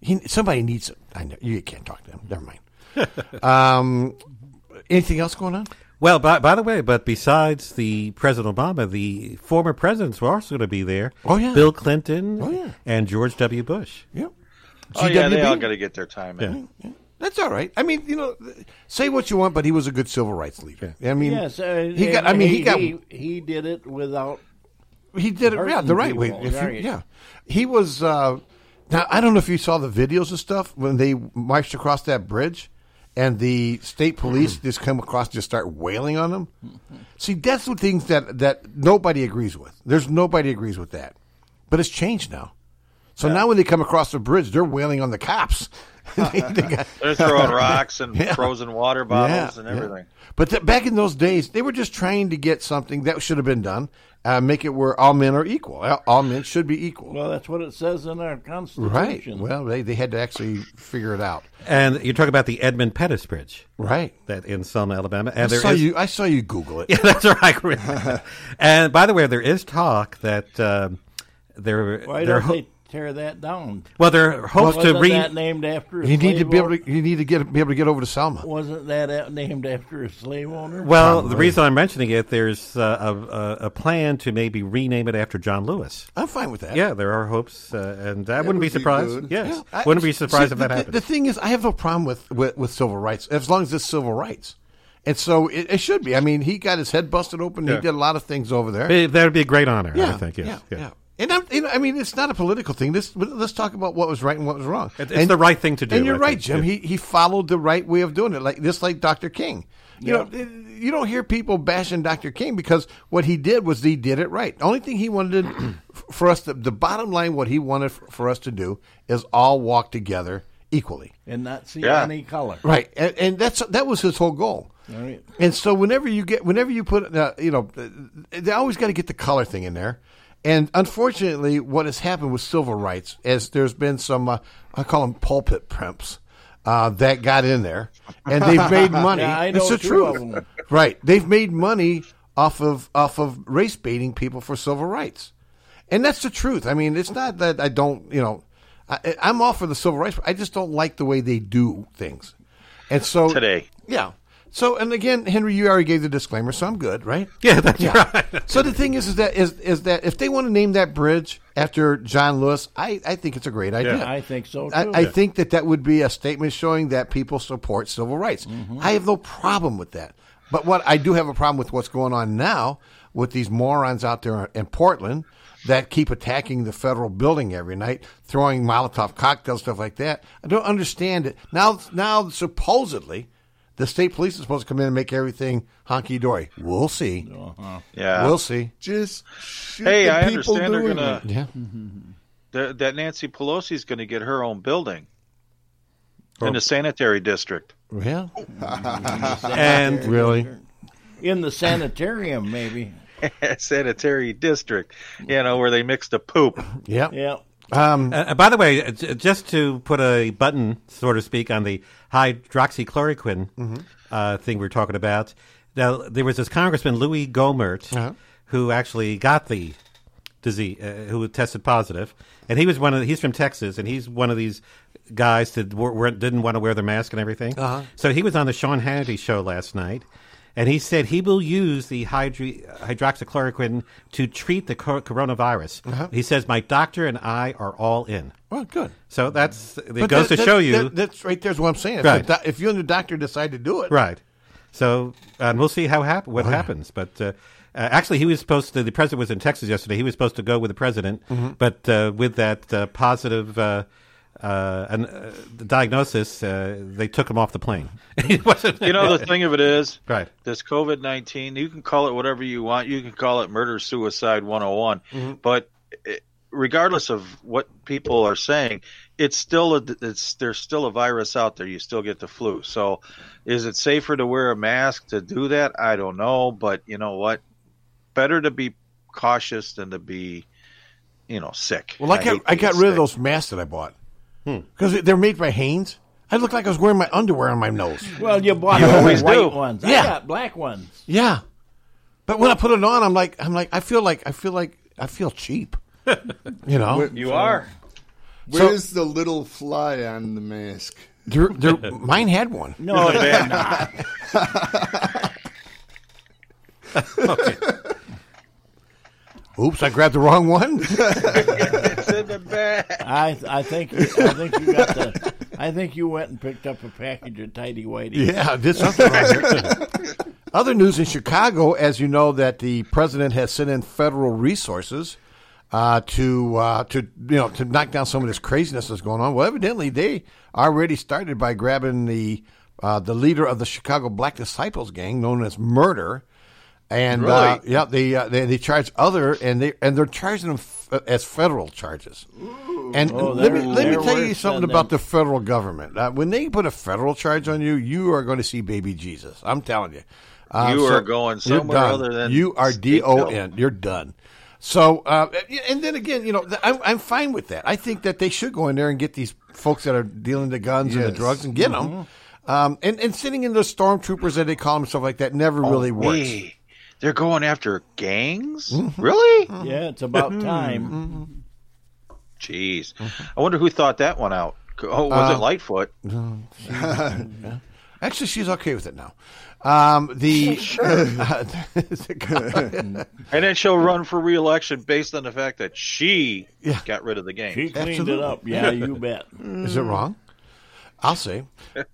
He, somebody needs it. I know you can't talk to him. Never mind. um, anything else going on? Well, by, by the way, but besides the President Obama, the former presidents were also going to be there. Oh, yeah. Bill Clinton Oh, yeah. and George W. Bush. Yep. Oh yeah, they GWB? all got to get their time in. That's all right. I mean, you know, say what you want, but he was a good civil rights leader. I mean, Yes, uh, he got. I mean, he, got. He, he did it without. He did it, yeah, the right way. If you- yeah, he was. Uh, now I don't know if you saw the videos and stuff when they marched across that bridge, and the state police mm-hmm. just come across, and just start wailing on them. See, that's the things that that nobody agrees with. There's nobody agrees with that, but it's changed now. So now when they come across the bridge, they're wailing on the cops. They- they got- They're throwing rocks and Yeah. frozen water bottles Yeah, and yeah. everything. But th- back in those days, they were just trying to get something that should have been done, uh, make it where all men are equal. All- All men should be equal. Well, that's what it says in our Constitution. right. Well, they, they had to actually figure it out. And you're talking about the Edmund Pettus Bridge Right. that in Selma, Alabama. I And there saw is- you. I saw you Google it. Yeah, that's right. and by the way, there is talk that um, there, Why there don't they tear that down? well, there are hopes Wasn't to re. that named after a You need to slave be able to. You need to get be able to get over to Selma. Wasn't that named after a slave owner? Well, the reason I'm mentioning it, there's uh, a, a, a plan to maybe rename it after John Lewis. I'm fine with that. Yeah, there are hopes, uh, and I wouldn't would be be surprised. good. yes, I- wouldn't be surprised see, if that the, happened. The thing is, I have no problem with, with, with civil rights as long as it's civil rights. And so it, it should be. I mean, he got his head busted open. He did a lot of things over there. That would be a great honor. yeah, I think. Yes. yeah, yeah. Yeah. And I'm, you know, I mean, it's not a political thing. This, let's talk about what was right and what was wrong. It- it's the right thing to do, And you're I right, think. Jim. Yeah. He he followed the right way of doing it, like just like Dr. King. You know, you don't hear people bashing Dr. King because what he did was he did it right. The only thing he wanted for us, to, the bottom line, what he wanted for, for us to do is all walk together equally. and not see Yeah. any color. Right, and, and that's that was his whole goal. Right. And so whenever you get, whenever you put, uh, you know, uh, they always got to get the color thing in there. And unfortunately, what has happened with civil rights is there's been some, uh, I call them pulpit pimps, uh, that got in there, and they've made money. Yeah, I it's the truth, right? They've made money off of off of race baiting people for civil rights, and that's the truth. I mean, it's not that I don't, you know, I, I'm all for the civil rights. I just don't like the way they do things, and so Today. yeah. So and again, Henry, you already gave the disclaimer, so I'm good, right? Yeah, that's right. So the thing is, is that is is that if they want to name that bridge after John Lewis, I, I think it's a great idea. I think so too. I, I think that that would be a statement showing that people support civil rights. Mm-hmm. I have no problem with that. But what I do have a problem with what's going on now with these morons out there in Portland that keep attacking the federal building every night, throwing Molotov cocktails, stuff like that. I don't understand it. Now, now supposedly, the state police is supposed to come in and make everything honky dory. We'll see. Uh-huh. Yeah. We'll see. Just shoot hey, the I people understand they're doing gonna it. Yeah. that that Nancy Pelosi's going to get her own building Oh. in the sanitary district. Yeah. and Really? in the sanitarium, maybe. sanitary district, you know, where they mix the poop. Yeah. Yeah. Um, Uh, by the way, just to put a button, so to speak, on the hydroxychloroquine uh, thing we're talking about, now there was this Congressman Louie Gohmert Uh-huh. who actually got the disease, uh, who tested positive, and he was one of the, he's from Texas, and he's one of these guys that were, were, didn't want to wear the mask and everything. Uh-huh. So he was on the Sean Hannity show last night. And he said he will use the hydri- hydroxychloroquine to treat the co- coronavirus. Uh-huh. He says, "My doctor and I are all in." well, good. So that's it But goes that- to that- show you, that- that's right. There's what I'm saying. If, Right. the doc- if you and the doctor decide to do it, right? So and we'll see how hap- what happens. But uh, uh, actually, he was supposed to. The president was in Texas yesterday. He was supposed to go with the president, Mm-hmm. but uh, with that uh, positive. Uh, uh, an, uh, the diagnosis, uh, they took him off the plane. You know, the thing of it is, Right. this COVID 19, you can call it whatever you want. You can call it murder suicide 101. Mm-hmm. But it, regardless of what people are saying, it's still a, it's there's still a virus out there. You still get the flu. So, is it safer to wear a mask to do that? I don't know, but you know what? Better to be cautious than to be, you know, sick. Well, I got hate I got rid of those masks that I bought because they're made by Hanes. I looked like I was wearing my underwear on my nose. Well, you bought You always white do. ones. Yeah. I got black ones. Yeah, but when I put it on, I'm like I'm like I feel like I feel like I feel cheap. You know, You are. Where's the little fly on the mask? They're- they're- mine had one. No, they're not. Oops, I grabbed the wrong one. I I think I think you got the. I think you went and picked up a package of tidy whitey. Yeah, I did something wrong here. Other news in Chicago, as you know, that the president has sent in federal resources uh, to uh, to you know to knock down some of this craziness that's going on. Well, evidently they already started by grabbing the uh, the leader of the Chicago Black Disciples gang, known as Murder, and uh, yeah, they, uh, they they charge other and they and they're charging them f- as federal charges. And Oh, let me let me tell you something about them. the federal government. Uh, when they put a federal charge on you, you are going to see baby Jesus. I'm telling you. Uh, You are going somewhere other than you are D. O N. You're done. So, uh, and then again, you know, I'm, I'm fine with that. I think that they should go in there and get these folks that are dealing the guns and the drugs and get them. Um, and, and sitting in the stormtroopers that they call them, stuff like that, never really works. Hey, they're going after gangs? Mm-hmm. Really? Yeah, it's about time. Jeez. I wonder who thought that one out. Oh, was Uh, it Lightfoot? Actually, she's okay with it now. Um, the And then she'll run for reelection based on the fact that she Yeah. got rid of the gang. She cleaned Absolutely. it up. Yeah, you bet. Is it wrong? I'll see.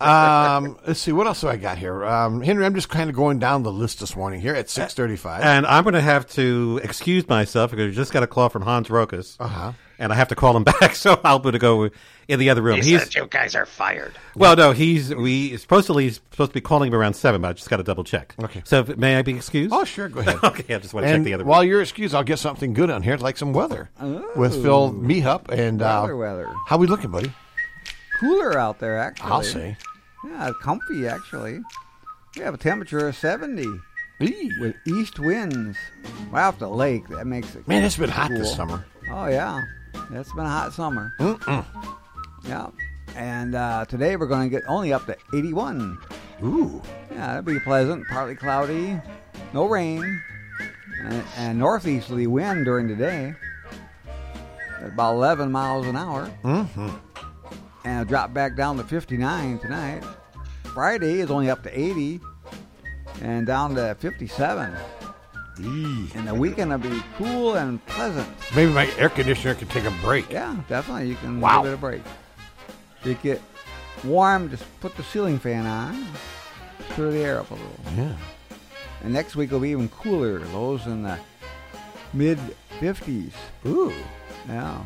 Um, let's see. What else do I got here? Um, Henry, I'm just kind of going down the list this morning here at 635. And I'm going to have to excuse myself because I just got a call from Hans Rokas, uh-huh. and I have to call him back. So I'll going to go in the other room. He he's said you guys are fired. well, no, he's we supposedly he's supposed to be calling him around seven, but I just got to double check. Okay. So if- may I be excused? oh, sure. Go ahead. okay. I just want to check the other. while room. you're excused, I'll get something good on here, like some weather with Phil Meehup. And uh, Weather, weather. how we looking, buddy? Cooler out there, actually. I'll say. Yeah, comfy, actually. We have a temperature of 70 Eee. with east winds. We're out the lake. That makes it Man, it's been hot this summer. Oh yeah, it's been a hot summer. Yeah, and uh, today we're going to get only up to 81. Ooh. Yeah, that'll be pleasant. Partly cloudy, no rain. and, and northeasterly wind during the day at about 11 miles an hour. Mm-hmm. And drop back down to 59 tonight. Friday is only up to 80 and down to 57. And the weekend will be cool and pleasant. Maybe my air conditioner can take a break. Yeah, definitely. You can Wow. give it a break. You get warm, just put the ceiling fan on. Clear the air up a little. Yeah. And next week will be even cooler. Lows in the mid 50s. Ooh. Yeah.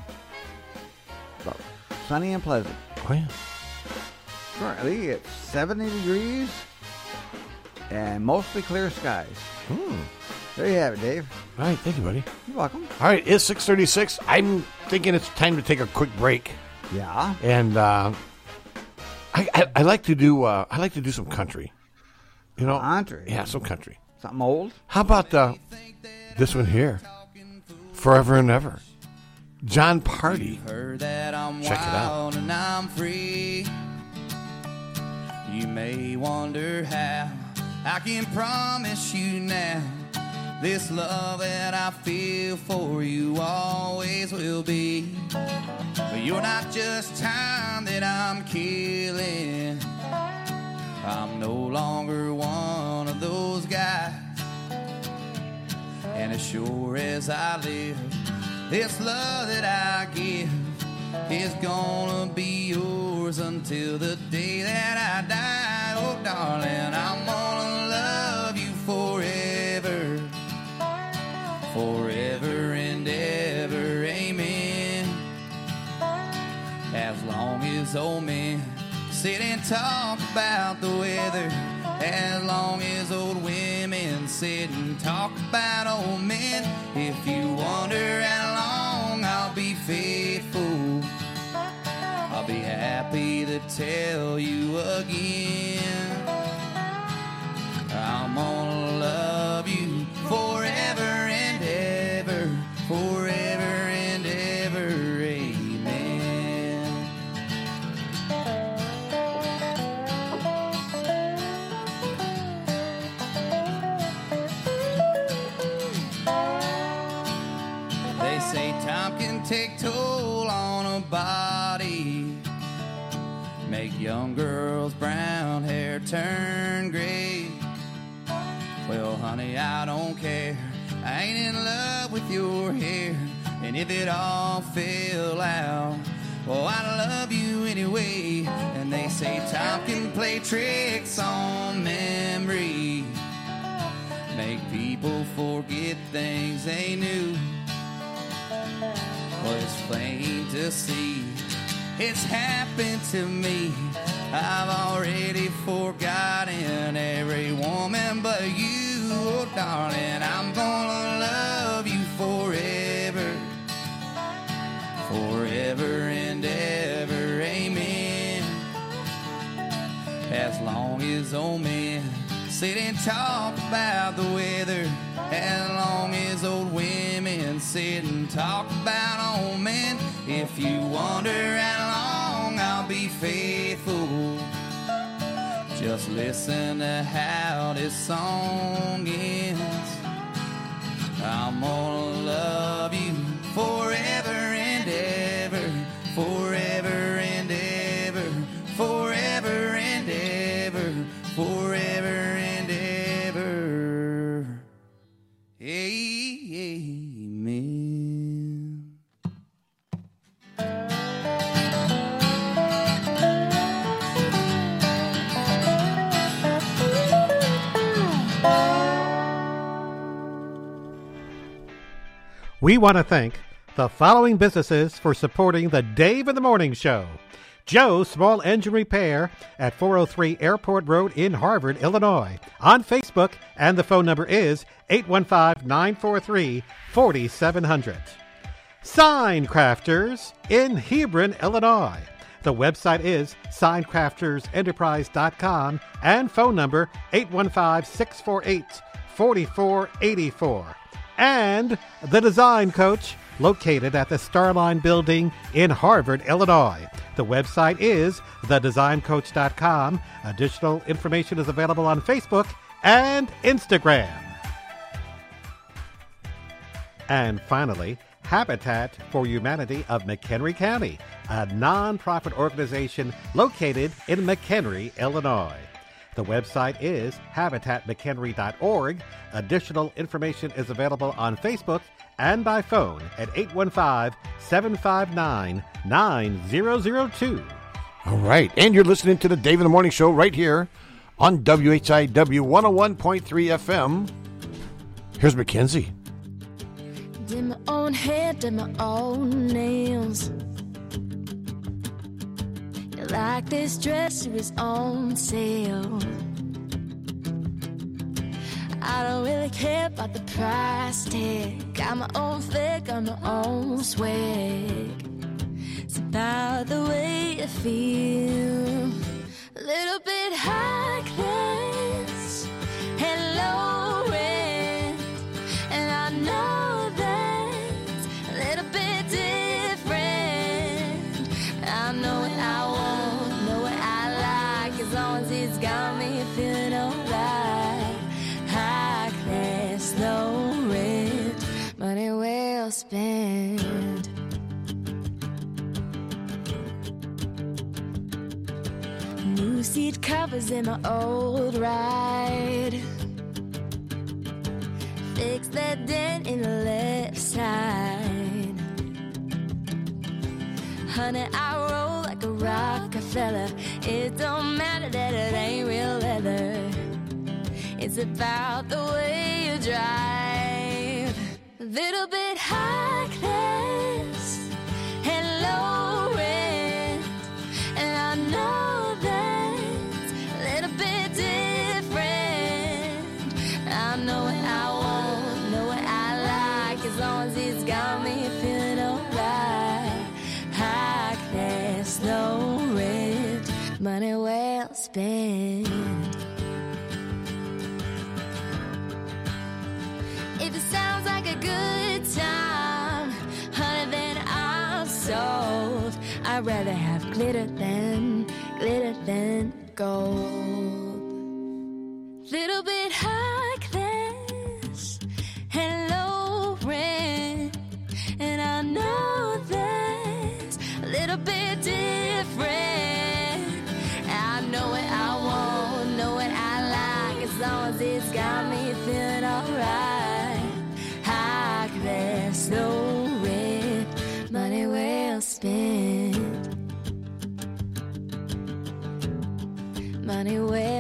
But sunny and pleasant. Yeah. Currently it's 70 degrees and mostly clear skies. Hmm. There you have it, Dave. All right. Thank you, buddy. You're welcome. All right. It's 636. I'm thinking it's time to take a quick break. Yeah. and uh, I, I I like to do uh, I like to do some country. You know, Country? Yeah, some country. Something old? How about uh, this one here? Forever and ever. John Party. Heard that I'm Check it out. and I'm free. You may wonder how I can promise you now. This love that I feel for you always will be. But you're not just time that I'm killing. I'm no longer one of those guys. And as sure as I live, this love that I give is gonna be yours until the day that I die. Oh, darling, I'm gonna love you forever, forever and ever. Amen. As long as old men sit and talk about the weather. As long as old women sit and talk about old men. If you wonder how long I'll be faithful, I'll be happy to tell you again. I'm gonna love you turn gray. Well, honey, I don't care. I ain't in love with your hair. And if it all fell out, well, I love you anyway. And they say time can play tricks on memory. Make people forget things they knew. Well, it's plain to see it's happened to me. I've already forgotten every woman but you, oh darling. I'm gonna love you forever, forever and ever. Amen. As long as old men sit and talk about the weather. As long as old women sit and talk about old men. If you wonder how long be faithful, just listen to how this song ends. I'm gonna love you forever and ever, We want to thank the following businesses for supporting the Dave in the Morning Show. Joe Small Engine Repair at 403 Airport Road in Harvard, Illinois. On Facebook, and the phone number is 815 943 4700. Sign Crafters in Hebron, Illinois. The website is signcraftersenterprise.com and phone number 815 648 4484 and the Design Coach, located at the Starline Building in Harvard, Illinois. The website is thedesigncoach.com. Additional information is available on Facebook and Instagram. And finally, Habitat for Humanity of McHenry County, a nonprofit organization located in McHenry, Illinois. The website is habitatmchenry.org. Additional information is available on Facebook and by phone at 815 759 9002. All right. And you're listening to the Dave in the Morning Show right here on WHIW 101.3 FM. Here's Mackenzie. Did my own hair, did my own nails. Like this dress, was on sale. I don't really care about the price tag. Got my own flair, got my own swag. It's about the way I feel. A little bit high class and low rent. And I know New seat covers in my old ride. Fix that dent in the left side. Honey, I roll like a Rockefeller. It don't matter that it ain't real leather. It's about the way you drive. Little bit high I'd rather have glitter than glitter than gold. Money well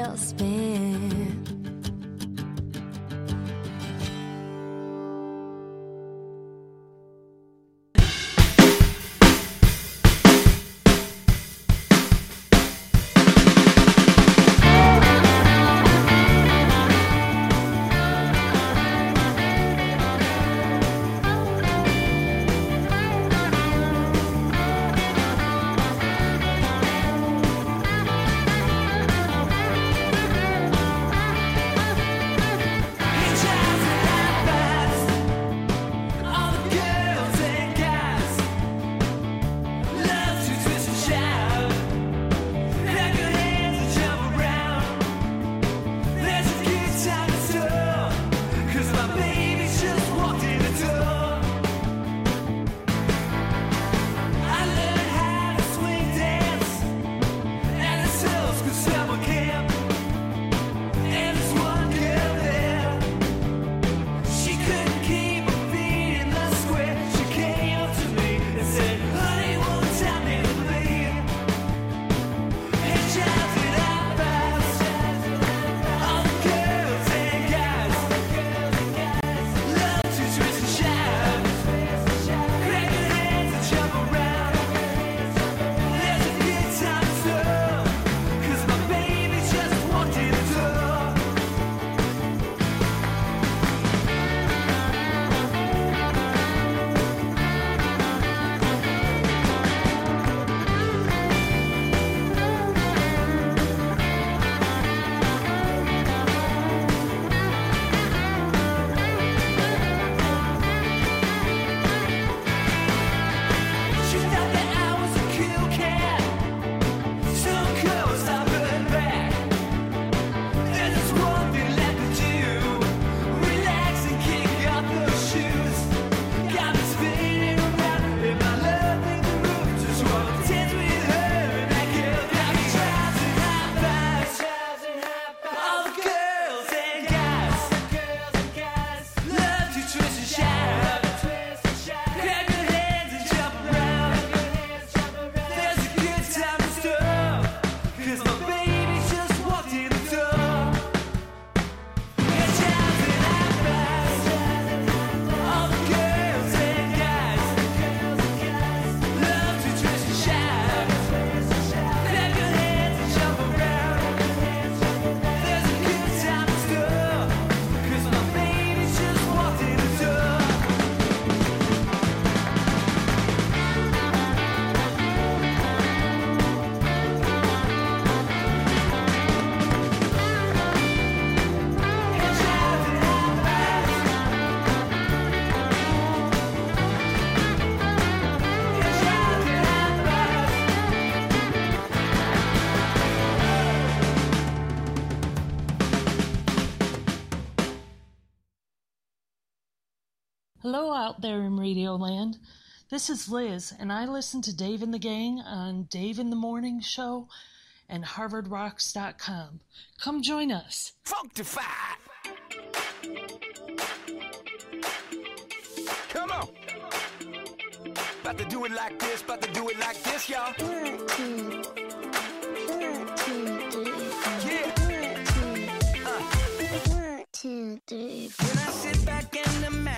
there in Radio Land. This is Liz, and I listen to Dave and the Gang on Dave in the Morning Show and HarvardRocks.com. Come join us. Functify! Come on! About to do it like this, about to do it like this, y'all. Uh. When I sit back and imagine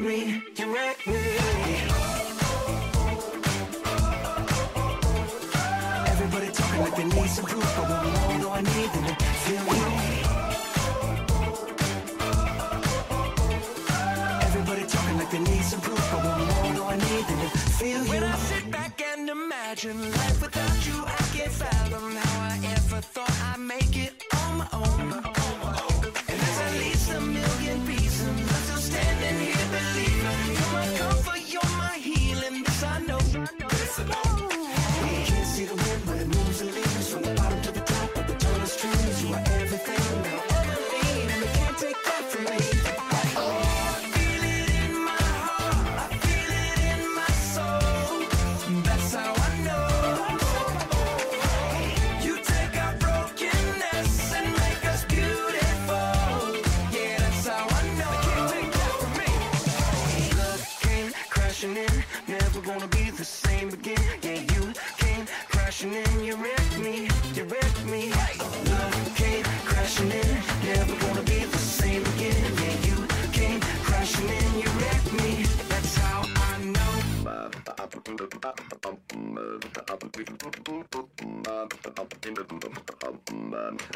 me, you wreck me. Everybody talking like they need some proof But when all though I need them to feel me. Everybody talking like they need some proof But when all though I need them to feel you. When I sit back and imagine life without you I can't fathom how I ever thought I'd make it on my own.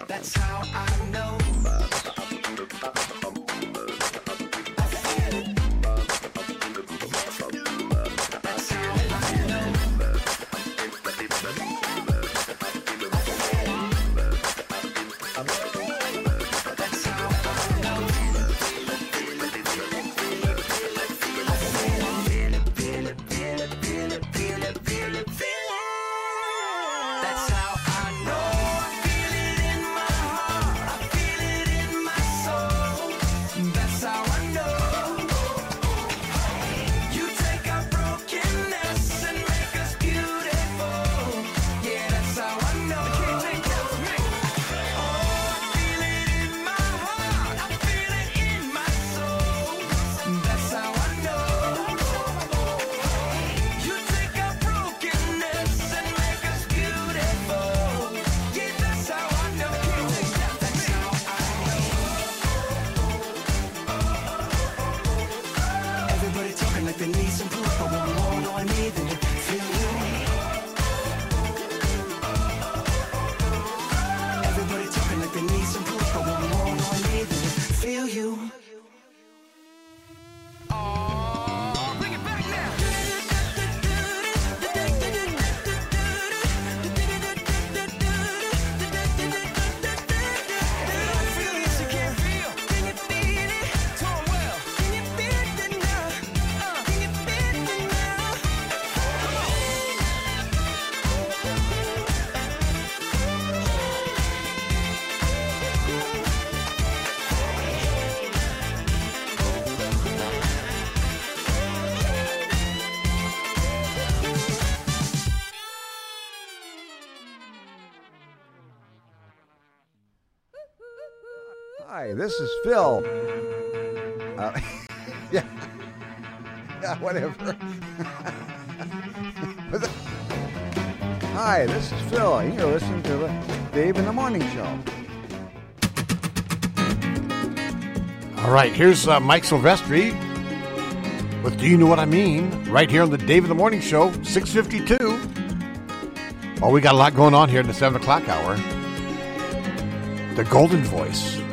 That's how I know. this is Phil. Uh, yeah. Yeah, whatever. Hi, this is Phil, you're listening to the Dave in the Morning Show. All right, here's uh, Mike Silvestri with Do You Know What I Mean? Right here on the Dave in the Morning Show, 652. Well, we got a lot going on here in the 7 o'clock hour. The Golden Voice.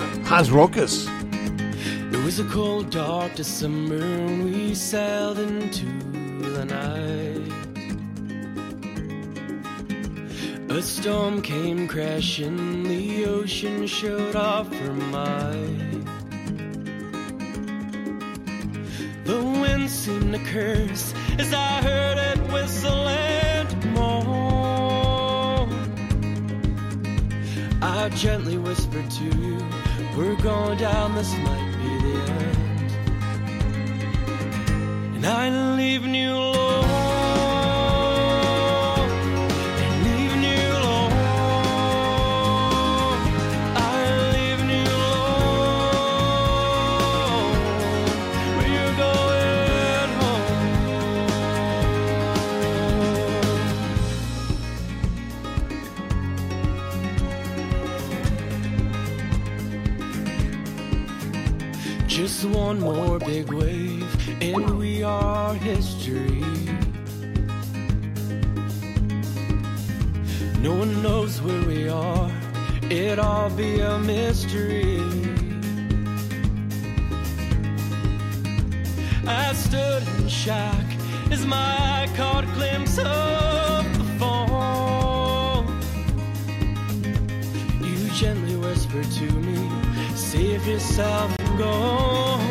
It was a cold, dark December when we sailed into the night. A storm came crashing, the ocean showed off her might. The wind seemed to curse as I heard it whistle and moan. I gently whispered to you, We're going down, this might be the end. And I'm leaving you alone. It all be a mystery. I stood in shock as my eye caught a glimpse of the phone. You gently whispered to me, save yourself and go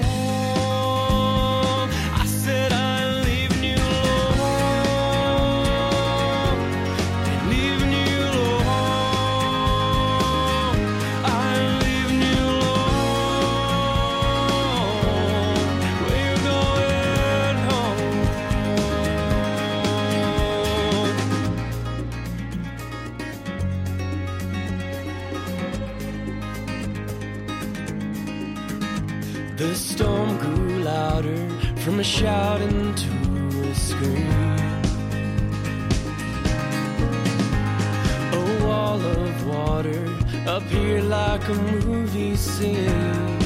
a shout into a scream. A wall of water appeared like a movie scene.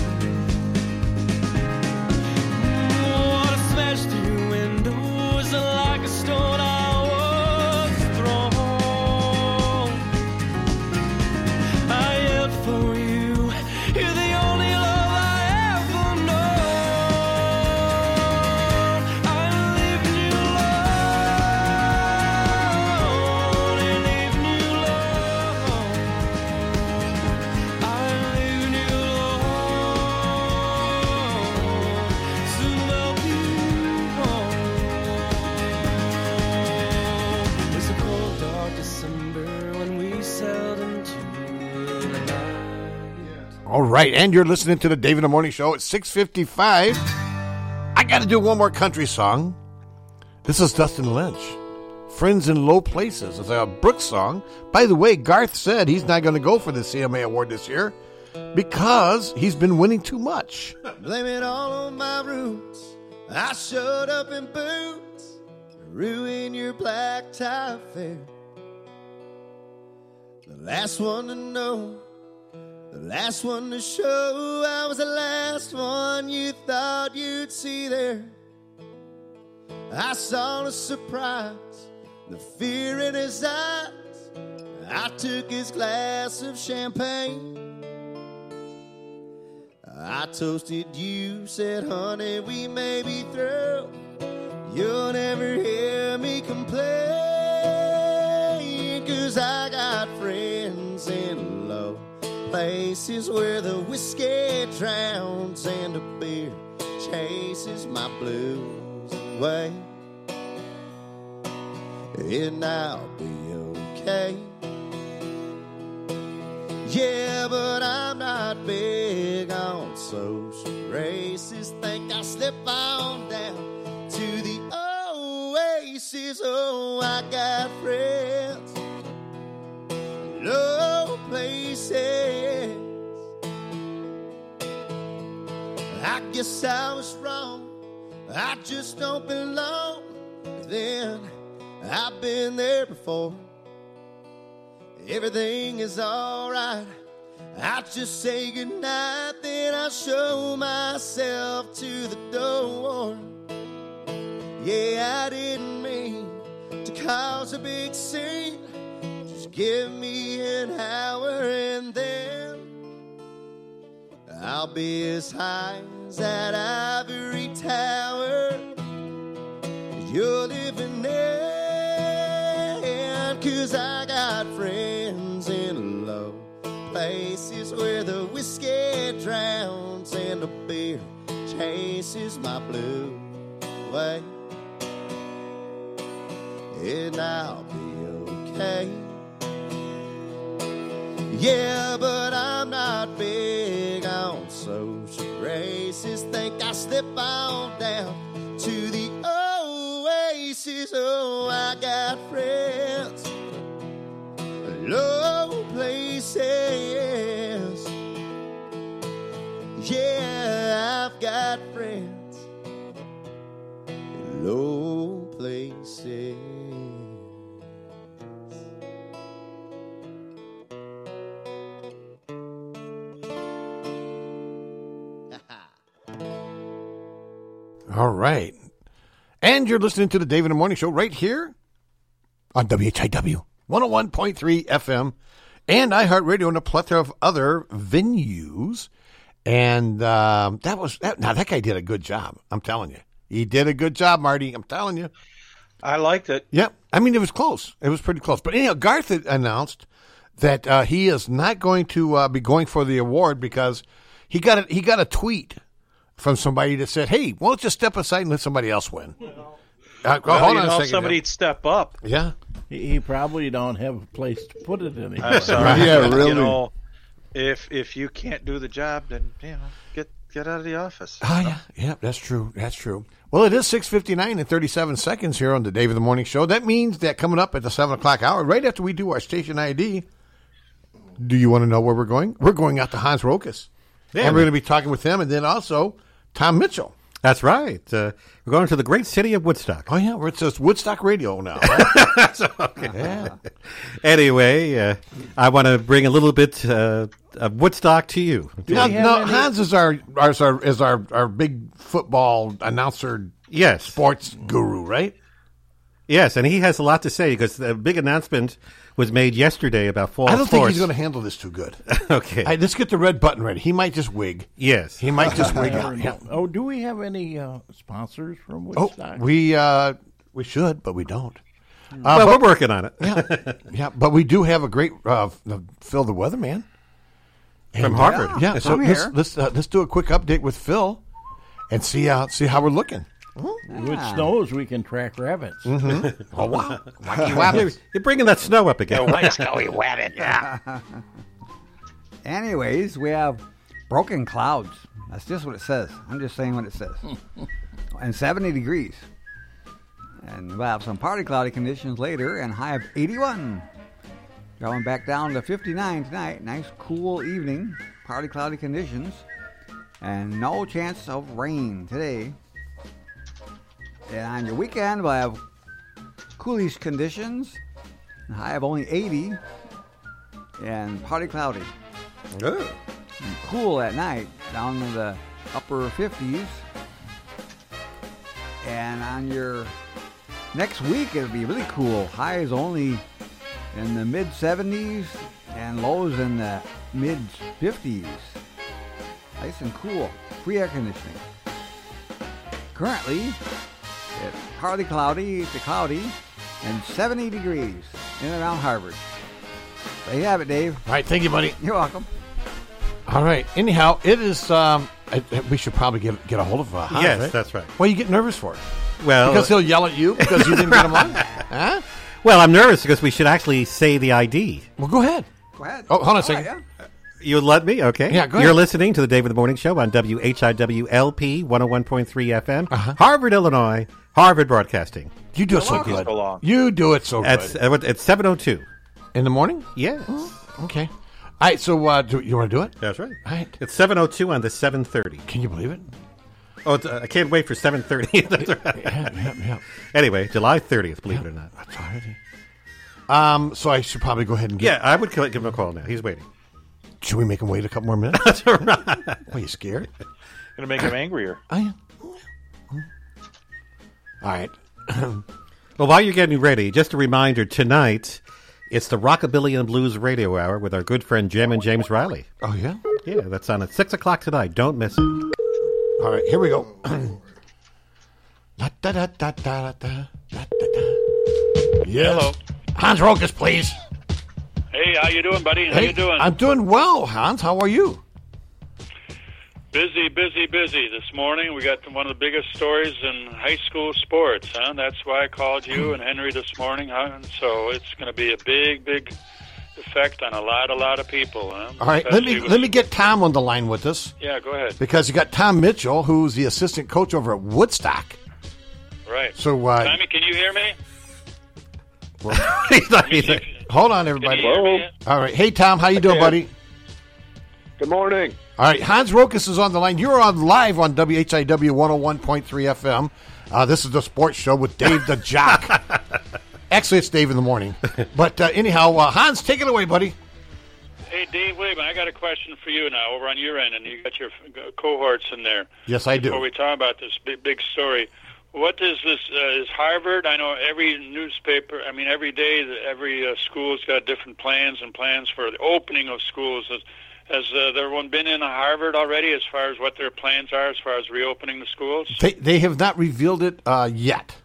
Right, and you're listening to the Dave in the Morning Show at 655. I got to do one more country song. This is Dustin Lynch. Friends in Low Places. It's a Brooks song. By the way, Garth said he's not going to go for the CMA award this year because he's been winning too much. Blame it all on my roots. I showed up in boots, ruin your black tie affair. The last one to know, the last one to show. I was the last one you thought you'd see there. I saw the surprise, the fear in his eyes. I took his glass of champagne. I toasted you, said, honey, we may be through. You'll never hear me complain, cause I got friends in places where the whiskey drowns and the beer chases my blues away. And I'll be okay. Yeah, but I'm not big on social races. Think I'll slip on down to the oasis. Oh, I got friends, low places. I guess I was wrong. I just don't belong. Then I've been there before. everything is alright. I just say goodnight, then I show myself to the door. Yeah, I didn't mean to cause a big scene. Give me an hour and then I'll be as high as that ivory tower you're living in. Cause I got friends in low places where the whiskey drowns and the beer chases my blue away. And I'll be okay. Yeah, but I'm not big on social races. Think I slip on down to the oasis. Oh, I got friends, low places. Yeah, All right. And you're listening to the David the Morning Show right here on WHIW 101.3 FM and iHeartRadio and a plethora of other venues. And um, that was that. Now that guy did a good job. I'm telling you, he did a good job, Marty. I'm telling you. I liked it. Yep. I mean, it was close. It was pretty close. But anyhow, Garth announced that uh, he is not going to uh, be going for the award because he got a, he got a tweet from somebody that said, "Hey, why don't you step aside and let somebody else win?" Uh, Well, hold you on a know, second. somebody'd step up. Yeah. He, he probably don't have a place to put it anymore. I'm sorry. Yeah, but, really. You know, if if you can't do the job, then you know, get get out of the office. Oh yeah, yeah, that's true. That's true. Well, it is six fifty nine and thirty seven seconds here on the Dave of the Morning Show. That means that coming up at the seven o'clock hour, right after we do our station ID, do you want to know where we're going? We're going out to Hans Rokas, Yeah, and we're going to be talking with him, and then also Tom Mitchell. That's right. Uh, we're going to the great city of Woodstock. Oh yeah, it's just Woodstock Radio now. Right? Yeah. Anyway, uh, I want to bring a little bit uh, of Woodstock to you. Now, we now any- Hans is our, our, is our is our our big football announcer, Yes. sports guru, right? Yes, and he has a lot to say because the big announcement was made yesterday about fall I don't think he's going to handle this too good. okay. Hey, let's get the red button ready. He might just wig. yes. He might just wig out. Yeah. Oh, do we have any uh, sponsors from which Oh, Woodstock? we uh, we should, but we don't. Uh, well, but, we're working on it. yeah, yeah, but we do have a great uh, Phil the Weatherman From And, uh, Harvard. Yeah, so let's here. let's, uh, let's do a quick update with Phil and see how see how we're looking. With snows, we can track rabbits. Mm-hmm. Oh wow, You're, you're bringing that snow up again. Anyways, we have broken clouds. That's just what it says. I'm just saying what it says. and 70 degrees. And we'll have some partly cloudy conditions later and high of 81. Going back down to 59 tonight. Nice cool evening. Partly cloudy conditions. And no chance of rain today. And on your weekend, we'll have coolish conditions. High of only 80. And partly cloudy Good. and cool at night down in the upper 50s. And on your next week, it'll be really cool. Highs only in the mid 70s and lows in the mid 50s. Nice and cool. Free air conditioning. Currently, it's partly cloudy to cloudy and 70 degrees in and around Harvard. There you have it, Dave. All right, thank you, buddy. You're welcome. All right. Anyhow, it is. Um, I, I- we should probably get get a hold of uh, Hans, Yes, right? that's right. Why you get nervous for? Well, Because he'll yell at you because you didn't get him on. Huh? well, I'm nervous because we should actually say the ID. Well, go ahead. Go ahead. Oh, hold on a second. right, yeah. You would let me? Okay. Yeah, go You're listening to the Dave of the Morning Show on WHIWLP 101.3 FM, Uh-huh. Harvard, Illinois, Harvard Broadcasting. You do it so good. Long. You do it so That's good. uh, what- it's 702. In the morning? Yes. Okay. All right. So, uh, do you want to do it? That's right. All right. It's 702 on the 730. Can you believe it? Oh, it's, uh, I can't wait for 730. That's right. Yeah, yeah, yeah. Anyway, July 30th, believe it or not. That's already. Um, so I should probably go ahead and Yeah. I would kill- give him a call now. He's waiting. Should we make him wait a couple more minutes? That's right. Are you scared? Gonna make him angrier. I am. All right. well, while you're getting ready, just a reminder tonight, it's the Rockabilly and Blues Radio Hour with our good friend Jim and James Riley. Oh, yeah? Yeah, that's on at 6 o'clock tonight. Don't miss it. All right, here we go. da, Hello. Hans Rokas, please. Hey, how you doing, buddy? How hey, you doing? I'm doing well, Hans. How are you? Busy, busy, busy this morning. We got one of the biggest stories in high school sports, huh? That's why I called you and Henry this morning, huh? And so it's going to be a big, big effect on a lot, a lot of people, huh? All right, let me with- let me get Tom on the line with us Yeah, go ahead. because you got Tom Mitchell, who's the assistant coach over at Woodstock. Right. So, uh, Tommy, can you hear me? He's not- he's not- Hold on, everybody. Can you hear me? All right, hey Tom, how you doing, buddy? Good morning. All right, Hans Rokas is on the line. You're on live on WHIW 101.3 FM. Uh, this is the sports show with Dave the Jock. Actually, it's Dave in the morning. But uh, anyhow, uh, Hans, take it away, buddy. Hey, Dave, wait a minute. I got a question for you now over on your end, and you got your uh, cohorts in there. Yes, I do. Before we talk about this big, big story, what is this? Uh, is Harvard? I know every newspaper. I mean, every day, every uh, school's got different plans and plans for the opening of schools. Has, uh, there one been in Harvard already, as far as what their plans are, as far as reopening the schools? They, they have not revealed it uh, yet.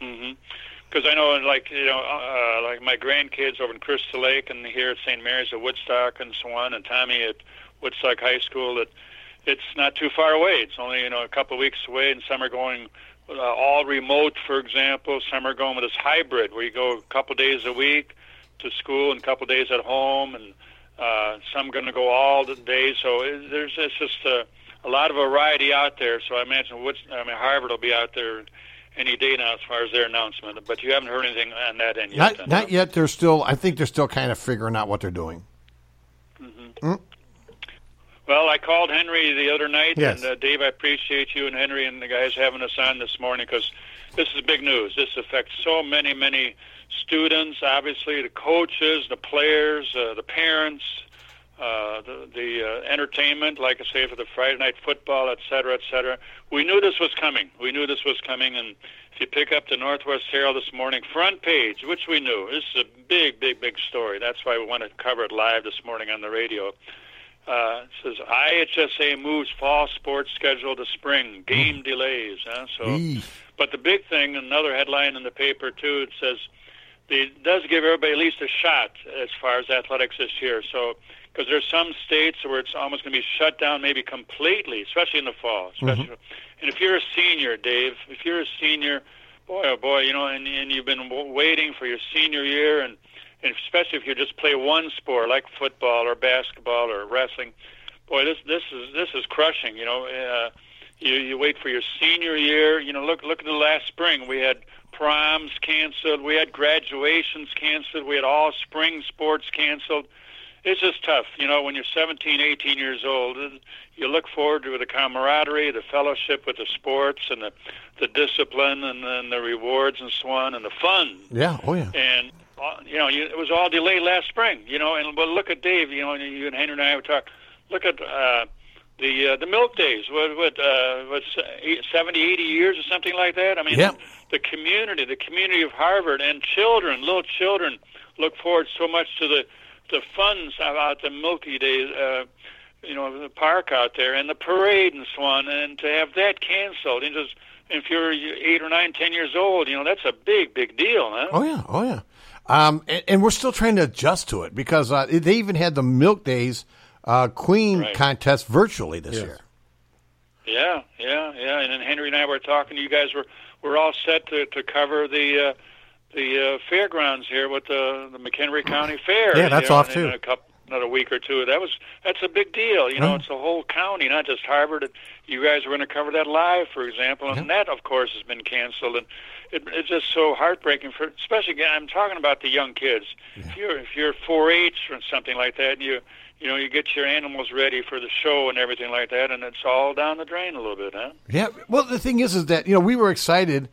Because I know, like you know, uh, like my grandkids over in Crystal Lake and here at St. Mary's at Woodstock and so on, and Tommy at Woodstock High School. That it's not too far away. It's only you know a couple of weeks away, and some are going uh, all remote, for example. Some are going with this hybrid where you go a couple days a week to school and a couple days at home, and uh, some going to go all the days. So it, there's it's just a, a lot of variety out there. So I imagine Woods, I mean Harvard will be out there any day now as far as their announcement. But you haven't heard anything on that end yet. Not, then, not huh? yet. They're still. I think they're still kind of figuring out what they're doing. Well, I called Henry the other night, Yes. and uh, Dave, I appreciate you and Henry and the guys having us on this morning because this is big news. This affects so many, many students. Obviously, the coaches, the players, uh, the parents, uh, the, the uh, entertainment, like I say, for the Friday night football, et cetera, et cetera. We knew this was coming. We knew this was coming, and if you pick up the Northwest Herald this morning, front page, which we knew, this is a big, big, big story. That's why we want to cover it live this morning on the radio. Uh, it says IHSA moves fall sports schedule to spring. Game delays. Huh? So, Eesh. But the big thing, another headline in the paper too, it says it does give everybody at least a shot as far as athletics this year. So, because there's some states where it's almost going to be shut down, maybe completely, especially in the fall. Especially, and if you're a senior, Dave, if you're a senior, boy, oh boy, you know, and, and you've been waiting for your senior year, and, and especially if you just play one sport like football or basketball or wrestling, boy, this this is this is crushing. You know, uh, you you wait for your senior year. You know, look look at the last spring. We had proms canceled. We had graduations canceled. We had all spring sports canceled. It's just tough, you know, when you're 17, 18 years old. You look forward to the camaraderie, the fellowship with the sports, and the the discipline, and then the rewards and so on, and the fun. Yeah. Oh yeah. And uh, you know, you, it was all delayed last spring. You know, and but look at Dave. You know, you and Henry and I would talk. Look at uh, the uh, the milk days. What what uh, what's eight- 70, 80 years or something like that? I mean, Yeah. the community, the community of Harvard, and children, little children, look forward so much to the the funds about the Milky Days. Uh, you know, the park out there and the parade and so on, and to have that canceled, and just if you're eight or nine, ten years old, you know, that's a big, big deal, huh? Oh yeah. Oh yeah. Um, and, and we're still trying to adjust to it because uh, they even had the Milk Days uh, Queen Right. contest virtually this year. Yeah, yeah, yeah. And then Henry and I were talking. You guys were were all set to to cover the uh, the uh, fairgrounds here with the the McHenry County Fair. Yeah, that's you know, off, in too. A couple, another week or two. That was that's a big deal. You know, Right. it's a whole county, not just Harvard. You guys were going to cover that live, for example, and that, of course, has been canceled. And it, it's just so heartbreaking for, especially again. I'm talking about the young kids. If you're if you're 4-H or something like that, and you you know you get your animals ready for the show and everything like that, and it's all down the drain a little bit, huh? Yeah. Well, the thing is, is that you know we were excited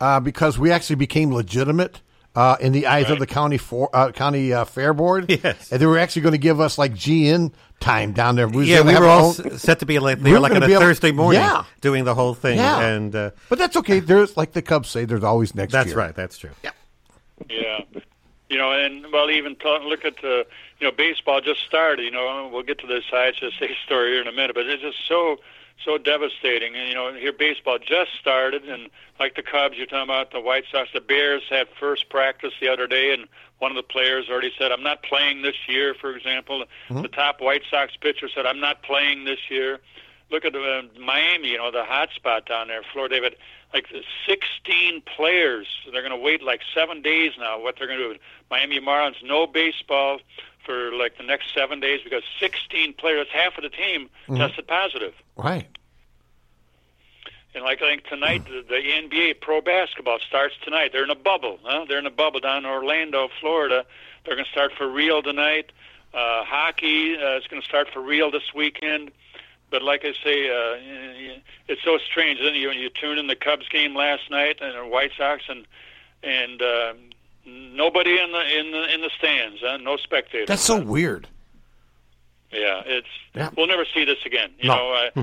uh, because we actually became legitimate uh, in the eyes of the county for, uh, county uh, fair board. Yes. and they were actually going to give us like GN time down there. was yeah, we were all own- set to be like we they were were like on gonna a be able- Thursday morning Yeah. doing the whole thing. Yeah. And uh, but that's okay. There's like the Cubs say, there's always next that's year. right. That's true. Yeah. Yeah, you know, and well, even talk, look at uh, you know baseball just started. You know, we'll get to the sides to say story here in a minute, but it's just so so devastating. And you know, here baseball just started, and like the Cubs, you're talking about the White Sox, the Bears had first practice the other day, and one of the players already said, "I'm not playing this year." For example, mm-hmm. the top White Sox pitcher said, "I'm not playing this year." Look at uh, Miami, you know, the hot spot down there, Florida. They've had like 16 players. They're going to wait like seven days now. What they're going to do? Miami Marlins, no baseball for like the next seven days because 16 players, half of the team, Mhm. tested positive. Right. And like I think tonight, the, the NBA pro basketball starts tonight. They're in a bubble. Huh? They're in a bubble down in Orlando, Florida. They're going to start for real tonight. Uh, hockey uh, is going to start for real this weekend. But like I say, uh, it's so strange. Then you you tune in the Cubs game last night and the White Sox, and and uh, nobody in the in the in the stands. Huh? No spectators. That's so weird. Yeah, it's Yeah. we'll never see this again. You No. know, uh,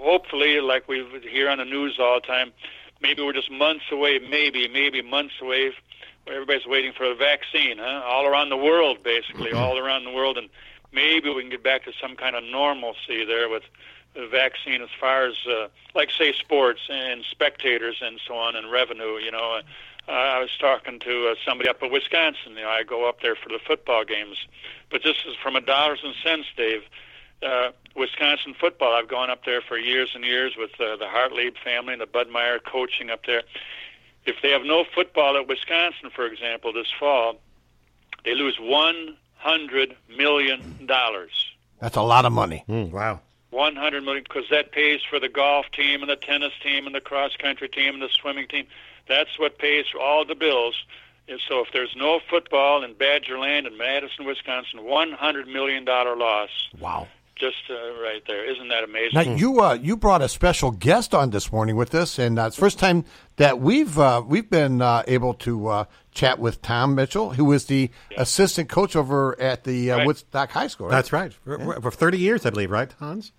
hopefully, like we hear on the news all the time, maybe we're just months away, maybe, maybe months away. Everybody's waiting for a vaccine, huh? All around the world, basically, all around the world, and maybe we can get back to some kind of normalcy there with the vaccine, as far as uh, like say sports and spectators and so on, and revenue. You know, uh, I was talking to uh, somebody up in Wisconsin. You know, I go up there for the football games, but this is from a dollars and cents, Dave. Uh, Wisconsin football. I've gone up there for years and years with uh, the Hartlieb family and the Bud Meyer coaching up there. If they have no football at Wisconsin, for example, this fall, they lose one hundred million dollars. That's a lot of money. wow. One hundred million because that pays for the golf team and the tennis team and the cross country team and the swimming team. That's what pays for all the bills. And so if there's no football in Badgerland in Madison, Wisconsin, one hundred million dollar loss. Wow. Just uh, right there. Isn't that amazing? Now you uh, you brought a special guest on this morning with us, and uh, it's the first time that we've uh, we've been uh, able to uh, chat with Tom Mitchell, who is the assistant coach over at the uh, Right. Woodstock High School. That's right. For, for 30 years, I believe, right, Hans?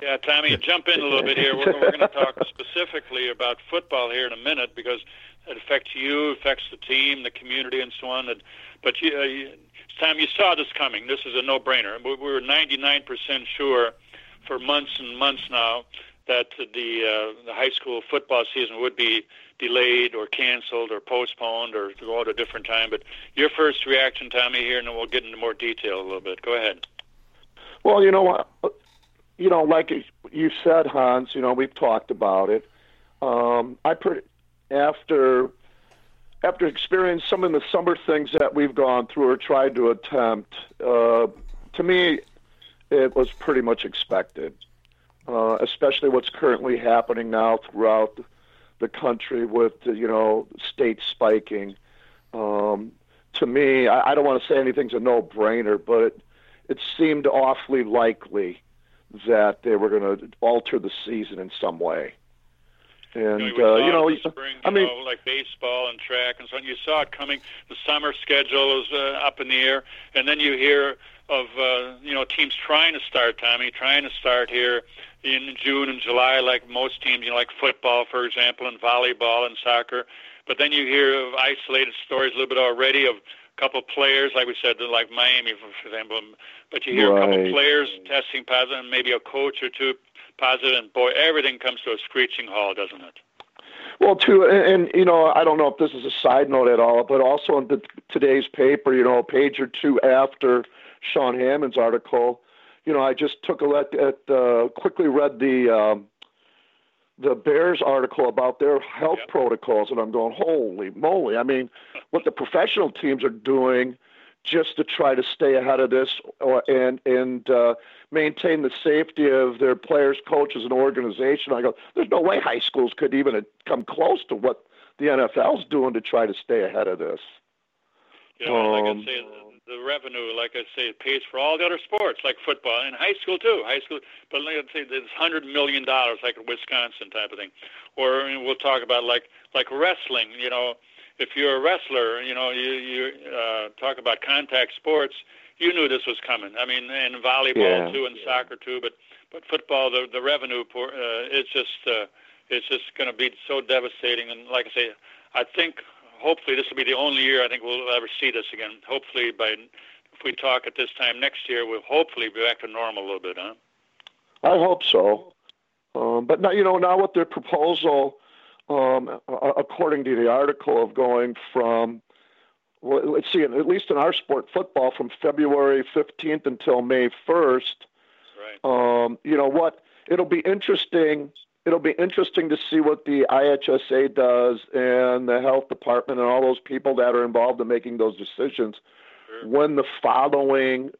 Yeah, Tommy, jump in a little bit here. We're, we're going to talk specifically about football here in a minute because it affects you, affects the team, the community, and so on. But you, uh, you, Tom, you saw this coming. This is a no-brainer. We, we were 99% sure for months and months now that the uh, the high school football season would be delayed or canceled or postponed or go at a different time. But your first reaction, Tommy, here, and then we'll get into more detail a little bit. Go ahead. Well, you know what? You know, like you said, Hans. You know, we've talked about it. Um, I pretty after after experiencing some of the summer things that we've gone through or tried to attempt. Uh, to me, it was pretty much expected, uh, especially what's currently happening now throughout the country with you know states spiking. Um, to me, I, I don't want to say anything's a no-brainer, but it, it seemed awfully likely that they were going to alter the season in some way. And you uh, know, you know, spring, I mean, know, like baseball and track and so on. You saw it coming. The summer schedule is uh, up in the air, and then you hear of uh, you know teams trying to start. Tommy trying to start here in June and July, like most teams. You know, like football, for example, and volleyball and soccer. But then you hear of isolated stories a little bit already of a couple of players, like we said, like Miami, for example. But you hear a couple of players testing positive, and maybe a coach or two positive, and boy, everything comes to a screeching halt, doesn't it? Well, too, and, and you know, I don't know if this is a side note at all, but also in the, today's paper, you know, a page or two after Sean Hammond's article, you know, I just took a look at, uh, quickly read the um, the Bears article about their health protocols, and I'm going, holy moly! I mean, what the professional teams are doing just to try to stay ahead of this or, and and uh, maintain the safety of their players, coaches, and organization. I go, there's no way high schools could even come close to what the NFL's doing to try to stay ahead of this. Like Um, I say, the, the revenue, like I say, it pays for all the other sports, like football and high school too. High school, but like I say, there's hundred million dollars, like in Wisconsin type of thing. Or I we'll talk about like like wrestling. You know, if you're a wrestler, you know, you you uh, talk about contact sports. You knew this was coming. I mean, and volleyball Yeah. too, and soccer too. But but football, the the revenue, por- uh, it's just uh, it's just going to be so devastating. And like I say, I think hopefully this will be the only year I think we'll ever see this again. Hopefully by if we talk at this time next year, we'll hopefully be back to normal a little bit, huh? I hope so. Um, but now, you know, now with their proposal, um, according to the article, of going from, well, let's see, at least in our sport, football, from February 15th until May 1st. Right. Um, you know what? It'll be interesting. It'll be interesting to see what the IHSA does and the health department and all those people that are involved in making those decisions when the following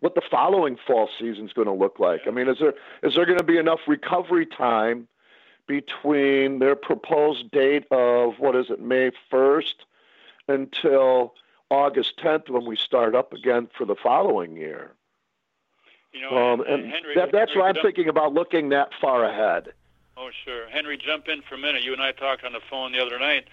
what the following fall season is going to look like. I mean, is there is there going to be enough recovery time between their proposed date of what is it, May first, until August tenth when we start up again for the following year? You know, Um, and Henry, that, that's Henry, why I'm thinking about looking that far ahead. Oh, sure. Henry, jump in for a minute. You and I talked on the phone the other night.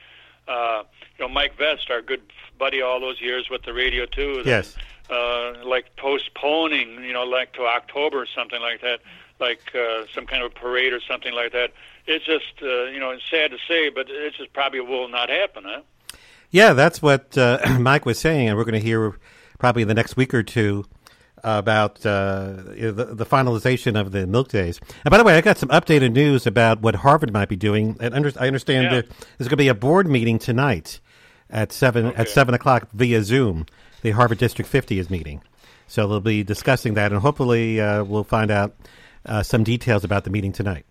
Uh, you know, Mike Vest, our good buddy all those years with the radio too. that, Yes. Uh, like postponing, you know, like to October or something like that, like uh, some kind of parade or something like that. It's just, uh, you know, it's sad to say, but it just probably will not happen, huh? Yeah, that's what uh, Mike was saying, and we're going to hear probably in the next week or two about uh, the, the finalization of the milk days. And by the way, I got some updated news about what Harvard might be doing. And under, I understand Yeah. there, there's going to be a board meeting tonight at seven at seven o'clock via Zoom. The Harvard District 50 is meeting, so they'll be discussing that, and hopefully uh, we'll find out uh, some details about the meeting tonight.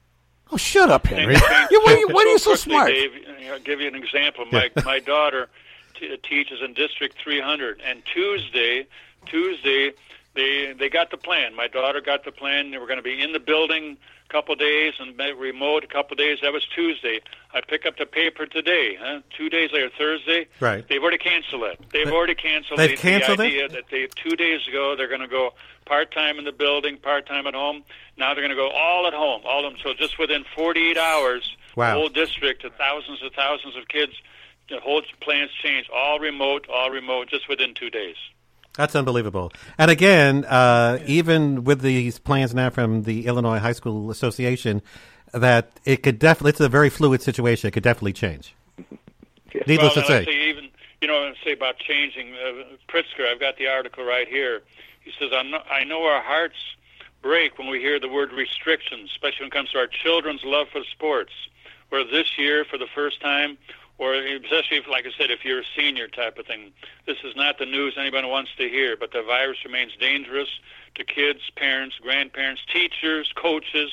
Oh, shut up, Henry. Things change You- why, are you- so are you so smart? Dave. I'll give you an example. My my daughter t- teaches in District 300, and Tuesday, Tuesday, they they got the plan. My daughter got the plan. They were going to be in the building a couple of days and remote a couple of days. That was Tuesday. I pick up the paper today. Huh? Two days later, Thursday. Right. They've already canceled it. They've They- already canceled. they've the, canceled the it? idea that they two days ago they're going to go part time in the building, part time at home. Now they're going to go all at home, all of them. So just within 48 hours, Wow. the whole district, to thousands and thousands of kids, the whole plans changed, all remote, all remote, just within two days. That's unbelievable. And again, uh, even with these plans now from the Illinois High School Association, that it could definitely, it's a very fluid situation. It could definitely change. Needless well, to say. say even you know, I say about changing uh, Pritzker. I've got the article right here. He says, I know, "I know our hearts break when we hear the word restrictions, especially when it comes to our children's love for sports. Where this year, for the first time, or especially if, like I said, if you're a senior type of thing, this is not the news anybody wants to hear. But the virus remains dangerous to kids, parents, grandparents, teachers, coaches."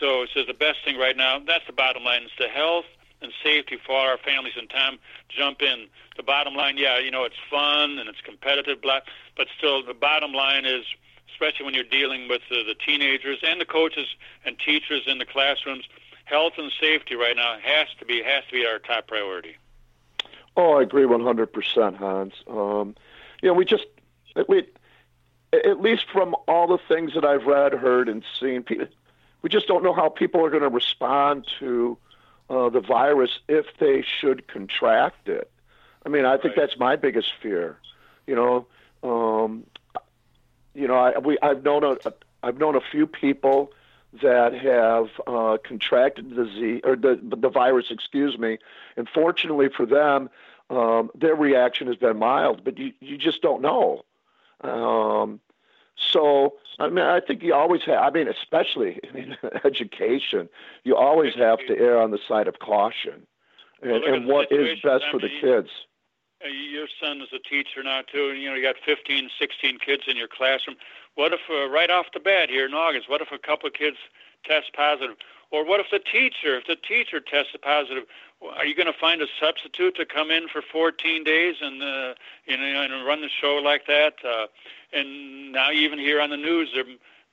So it says the best thing right now, that's the bottom line, is the health and safety for our families. And Tom, jump in. The bottom line, yeah, you know, it's fun and it's competitive, blah, but still the bottom line is, especially when you're dealing with the, the teenagers and the coaches and teachers in the classrooms, health and safety right now has to be has to be our top priority. Oh, I agree 100%, Hans. Um, you know, we just, at least, at least from all the things that I've read, heard, and seen, we just don't know how people are going to respond to uh, the virus if they should contract it. I mean, I think that's my biggest fear. You know, um, you know, I, we, I've known a, I've known a few people that have uh, contracted the disease or the the virus, excuse me. And fortunately for them, um, their reaction has been mild. But you you just don't know. Um, so I mean, I think you always have. I mean, especially in education, you always have to err on the side of caution, and, Well, and what is best for the kids. Uh, your son is a teacher now too, and you know you got 15, 16 kids in your classroom. What if uh, right off the bat here in August, what if a couple of kids test positive, or what if the teacher, if the teacher tests positive, are you going to find a substitute to come in for 14 days and uh, you know and run the show like that? Uh, and now even here on the news, the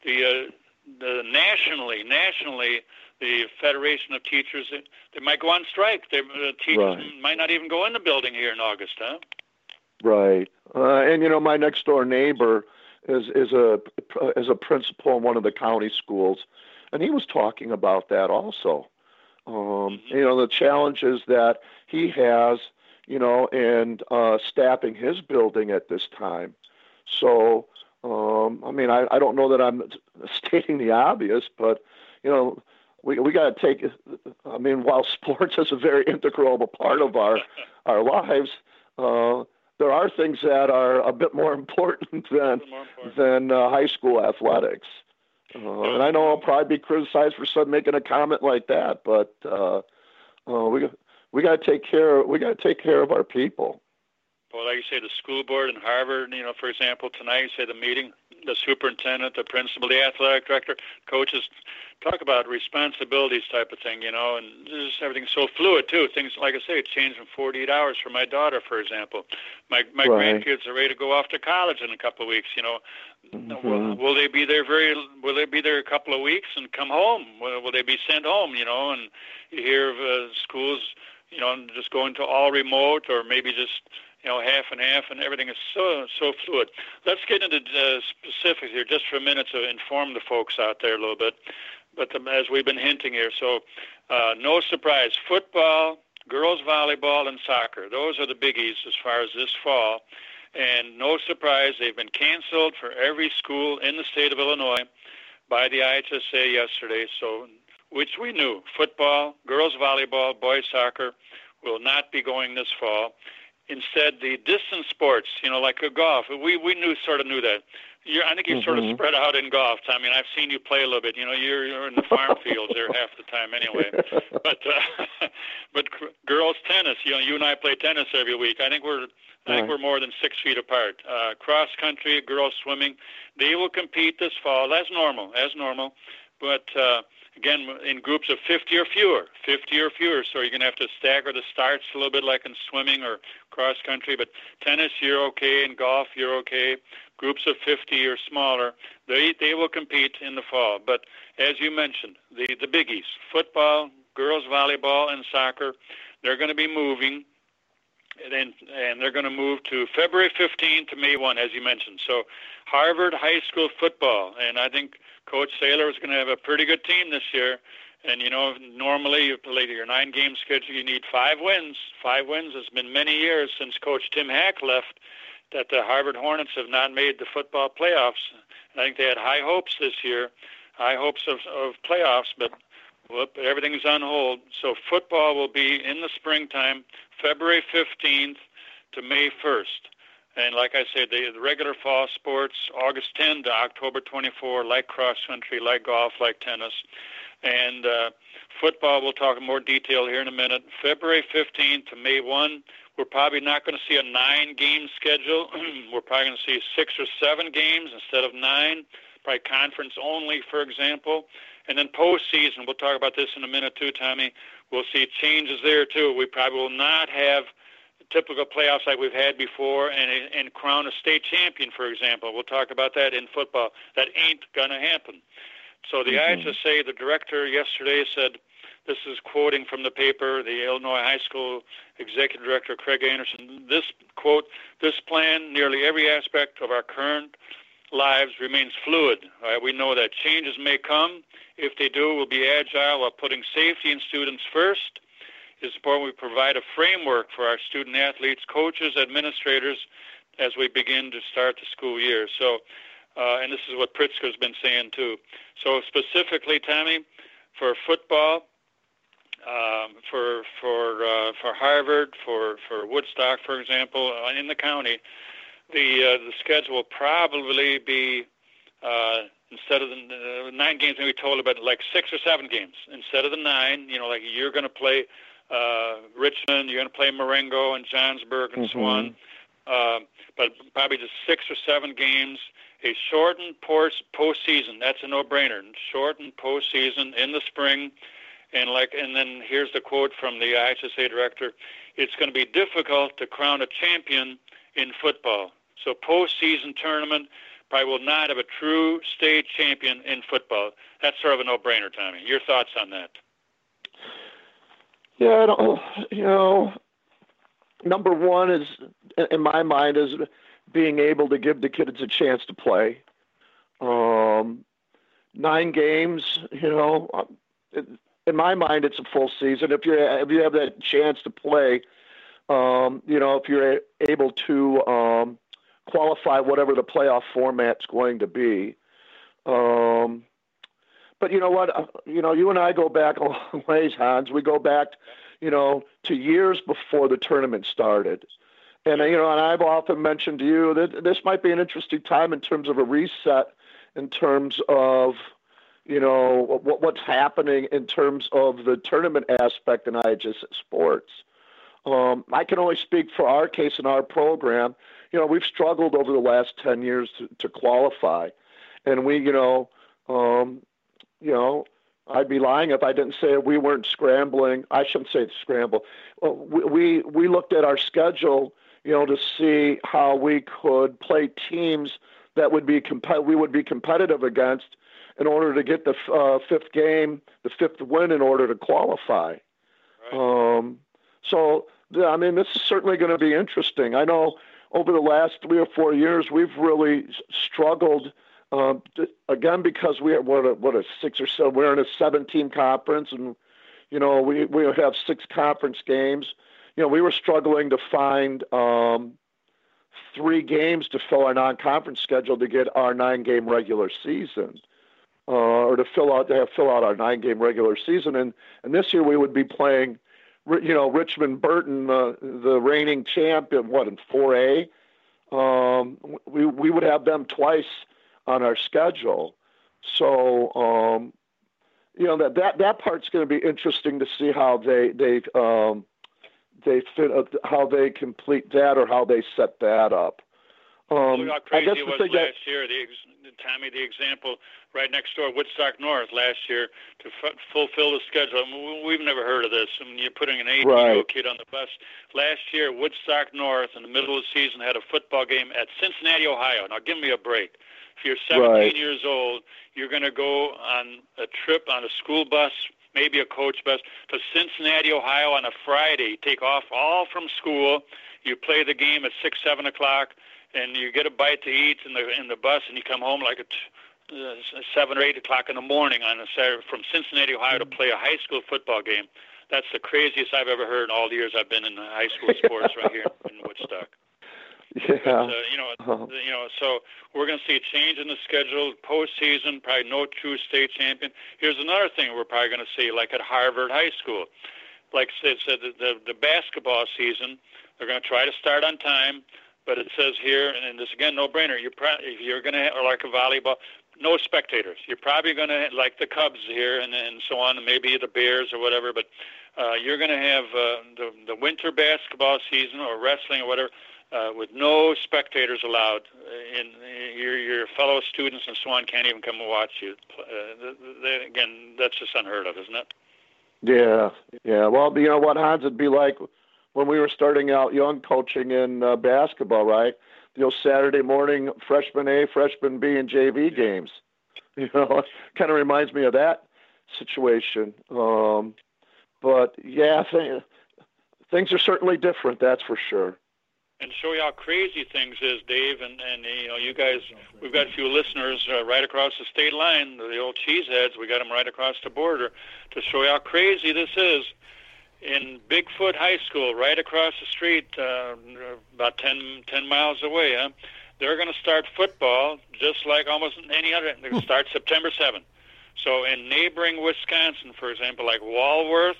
the, uh, the nationally, nationally, the Federation of Teachers they, they might go on strike. They, the teachers Right. might not even go in the building here in August, huh? Right, uh, and you know, my next door neighbor is is a is a principal in one of the county schools, and he was talking about that also. Um, You know, the challenges that he has, you know, and uh, staffing his building at this time. So, um, I mean, I, I don't know that I'm stating the obvious, but you know, we we got to take. I mean, while sports is a very integral part of our our lives, uh, there are things that are a bit more important than than uh, high school athletics. Uh, and I know I'll probably be criticized for some making a comment like that, but uh, uh, we we got to take care. We got to take care of our people. Well, like you say, the school board in Harvard, you know, for example, tonight you say the meeting, the superintendent, the principal, the athletic director, coaches, talk about responsibilities type of thing, you know, and just everything's so fluid too. Things like I say, it changed in 48 hours for my daughter, for example. My my Right. grandkids are ready to go off to college in a couple of weeks, you know. Will, Mhm. will they be there very? Will they be there a couple of weeks and come home? Will, will they be sent home? You know, and you hear of uh, schools, you know, just going to all remote or maybe just you know half and half, and everything is so so fluid. Let's get into uh, specifics here just for a minute to inform the folks out there a little bit. But um, as we've been hinting here, so uh, no surprise, football, girls volleyball, and soccer. Those are the biggies as far as this fall. And no surprise, they've been canceled for every school in the state of Illinois by the IHSA yesterday. So, which we knew, football, girls volleyball, boys soccer will not be going this fall. Instead, the distance sports, you know, like a golf, we we knew sort of knew that. You're, I think you're sort of spread out in golf. I mean, I've seen you play a little bit. You know, you're, you're in the farm fields there half the time anyway. But uh, but girls tennis, you know, you and I play tennis every week. I think we're I think Right. we're more than six feet apart. Uh, cross country, girls swimming, they will compete this fall as normal, as normal. But uh, again, in groups of 50 or fewer, 50 or fewer. So you're going to have to stagger the starts a little bit, like in swimming or cross country. But tennis, you're okay. In golf, you're okay. Groups of 50 or smaller, they they will compete in the fall. But as you mentioned, the the biggies: football, girls volleyball, and soccer. They're going to be moving and and they're going to move to February 15 to May 1, as you mentioned. So, Harvard High School football, and I think Coach Saylor is going to have a pretty good team this year. And you know, normally you play your nine-game schedule, you need five wins. Five wins. It's been many years since Coach Tim Hack left that the Harvard Hornets have not made the football playoffs. I think they had high hopes this year, high hopes of, of playoffs, but whoop, everything's on hold. So football will be in the springtime, February 15th to May 1st. And like I said, the, the regular fall sports, August 10 to October 24, like cross country, like golf, like tennis. And uh, football, we'll talk in more detail here in a minute. February 15th to May 1, we're probably not going to see a nine game schedule. we're probably going to see six or seven games instead of nine, probably conference only, for example. And then postseason, we'll talk about this in a minute too, Tommy. We'll see changes there too. We probably will not have typical playoffs like we've had before and and crown a state champion, for example. We'll talk about that in football. That ain't gonna happen. So the Mhm. IHSA, the director yesterday said, this is quoting from the paper, the Illinois High School Executive Director Craig Anderson. This quote, this plan, nearly every aspect of our current lives remains fluid. Uh, we know that changes may come. If they do, we'll be agile while putting safety and students first. It's important we provide a framework for our student athletes, coaches, administrators as we begin to start the school year. So, uh, and this is what Pritzker's been saying too. So specifically, Tommy, for football, um, for for uh, for Harvard, for for Woodstock, for example, uh, in the county, the uh, the schedule will probably be uh, instead of the uh, nine games, maybe total about like six or seven games instead of the nine. You know, like you're going to play uh, Richmond, you're going to play Marengo and Johnsburg and so Mhm. on. Uh, but probably just six or seven games. A shortened post postseason. That's a no-brainer. Shortened postseason in the spring, and like, and then here's the quote from the IHSA director: "It's going to be difficult to crown a champion in football. So postseason tournament probably will not have a true state champion in football. That's sort of a no-brainer, Tommy. Your thoughts on that? Yeah, I don't, you know, number one is, in my mind, is being able to give the kids a chance to play. Um, nine games, you know, in my mind, it's a full season. If you if you have that chance to play, Um, you know, if you're able to um, qualify whatever the playoff format's going to be. Um, but you know what? Uh, You know, you and I go back a long ways, Hans. We go back, you know, to years before the tournament started. And uh, you know, and I've often mentioned to you that this might be an interesting time in terms of a reset, in terms of, you know, what, what's happening in terms of the tournament aspect in IHS sports. Um, I can only speak for our case in our program. You know, we've struggled over the last ten years to, to qualify, and we, you know, um, you know, I'd be lying if I didn't say we weren't scrambling. I shouldn't say scramble. We we, we looked at our schedule, you know, to see how we could play teams that would be comp- we would be competitive against in order to get the uh, fifth game, the fifth win, in order to qualify. Um, so I mean, this is certainly going to be interesting. I know over the last three or four years, we've really struggled. Um, again, because we are what a, what a six or seven. We're in a seven-team conference, and you know we we have six conference games. You know, we were struggling to find um, three games to fill our non-conference schedule to get our nine-game regular season, uh, or to fill out to have fill out our nine-game regular season. And and this year we would be playing, you know, Richmond Burton, uh, the reigning champion, what in 4A. Um, we we would have them twice on our schedule. So um, you know that that that part's going to be interesting to see how they they um, they fit uh, how they complete that or how they set that up. Um, Look how I guess it was thing that last year. The Tommy, the example right next door, Woodstock North, last year to f- fulfill the schedule. I mean, we- we've never heard of this. I mean, you're putting an 18 year old kid on the bus. Last year, Woodstock North, in the middle of the season, had a football game at Cincinnati, Ohio. Now, give me a break. If you're 17 Right. years old, you're going to go on a trip on a school bus, maybe a coach bus, to Cincinnati, Ohio on a Friday. Take off all from school. You play the game at six, seven o'clock, and you get a bite to eat in the in the bus, and you come home like at uh, seven or eight o'clock in the morning on a Saturday from Cincinnati, Ohio, to play a high school football game. That's the craziest I've ever heard in all the years I've been in high school sports right here in Woodstock. Yeah. Uh, you know, Uh-huh. you know, so we're going to see a change in the schedule postseason. Probably no true state champion. Here's another thing we're probably going to see, like at Harvard High School, like I said, the, the the basketball season. They're going to try to start on time, but it says here, and this again, no brainer. You're pro- if you're going to or like a volleyball, no spectators. You're probably going to like the Cubs here and and so on, and maybe the Bears or whatever. But uh, you're going to have uh, the the winter basketball season or wrestling or whatever uh, with no spectators allowed. And your your fellow students and so on can't even come and watch you. Uh, th- th- again, that's just unheard of, isn't it? Yeah, yeah. Well, you know what, Hans, it'd be like when we were starting out young coaching in uh, basketball, right? You know, Saturday morning, freshman A, freshman B, and JV games. You know, kind of reminds me of that situation. Um, but yeah, th- things are certainly different. That's for sure. And show you how crazy things is, Dave, and and you know you guys. We've got a few listeners uh, right across the state line, the old cheeseheads. We got them right across the border to show you how crazy this is. In Big Foot High School, right across the street, uh, about 10, 10 miles away, huh? they're going to start football just like almost any other. They start September 7th. So in neighboring Wisconsin, for example, like Walworth,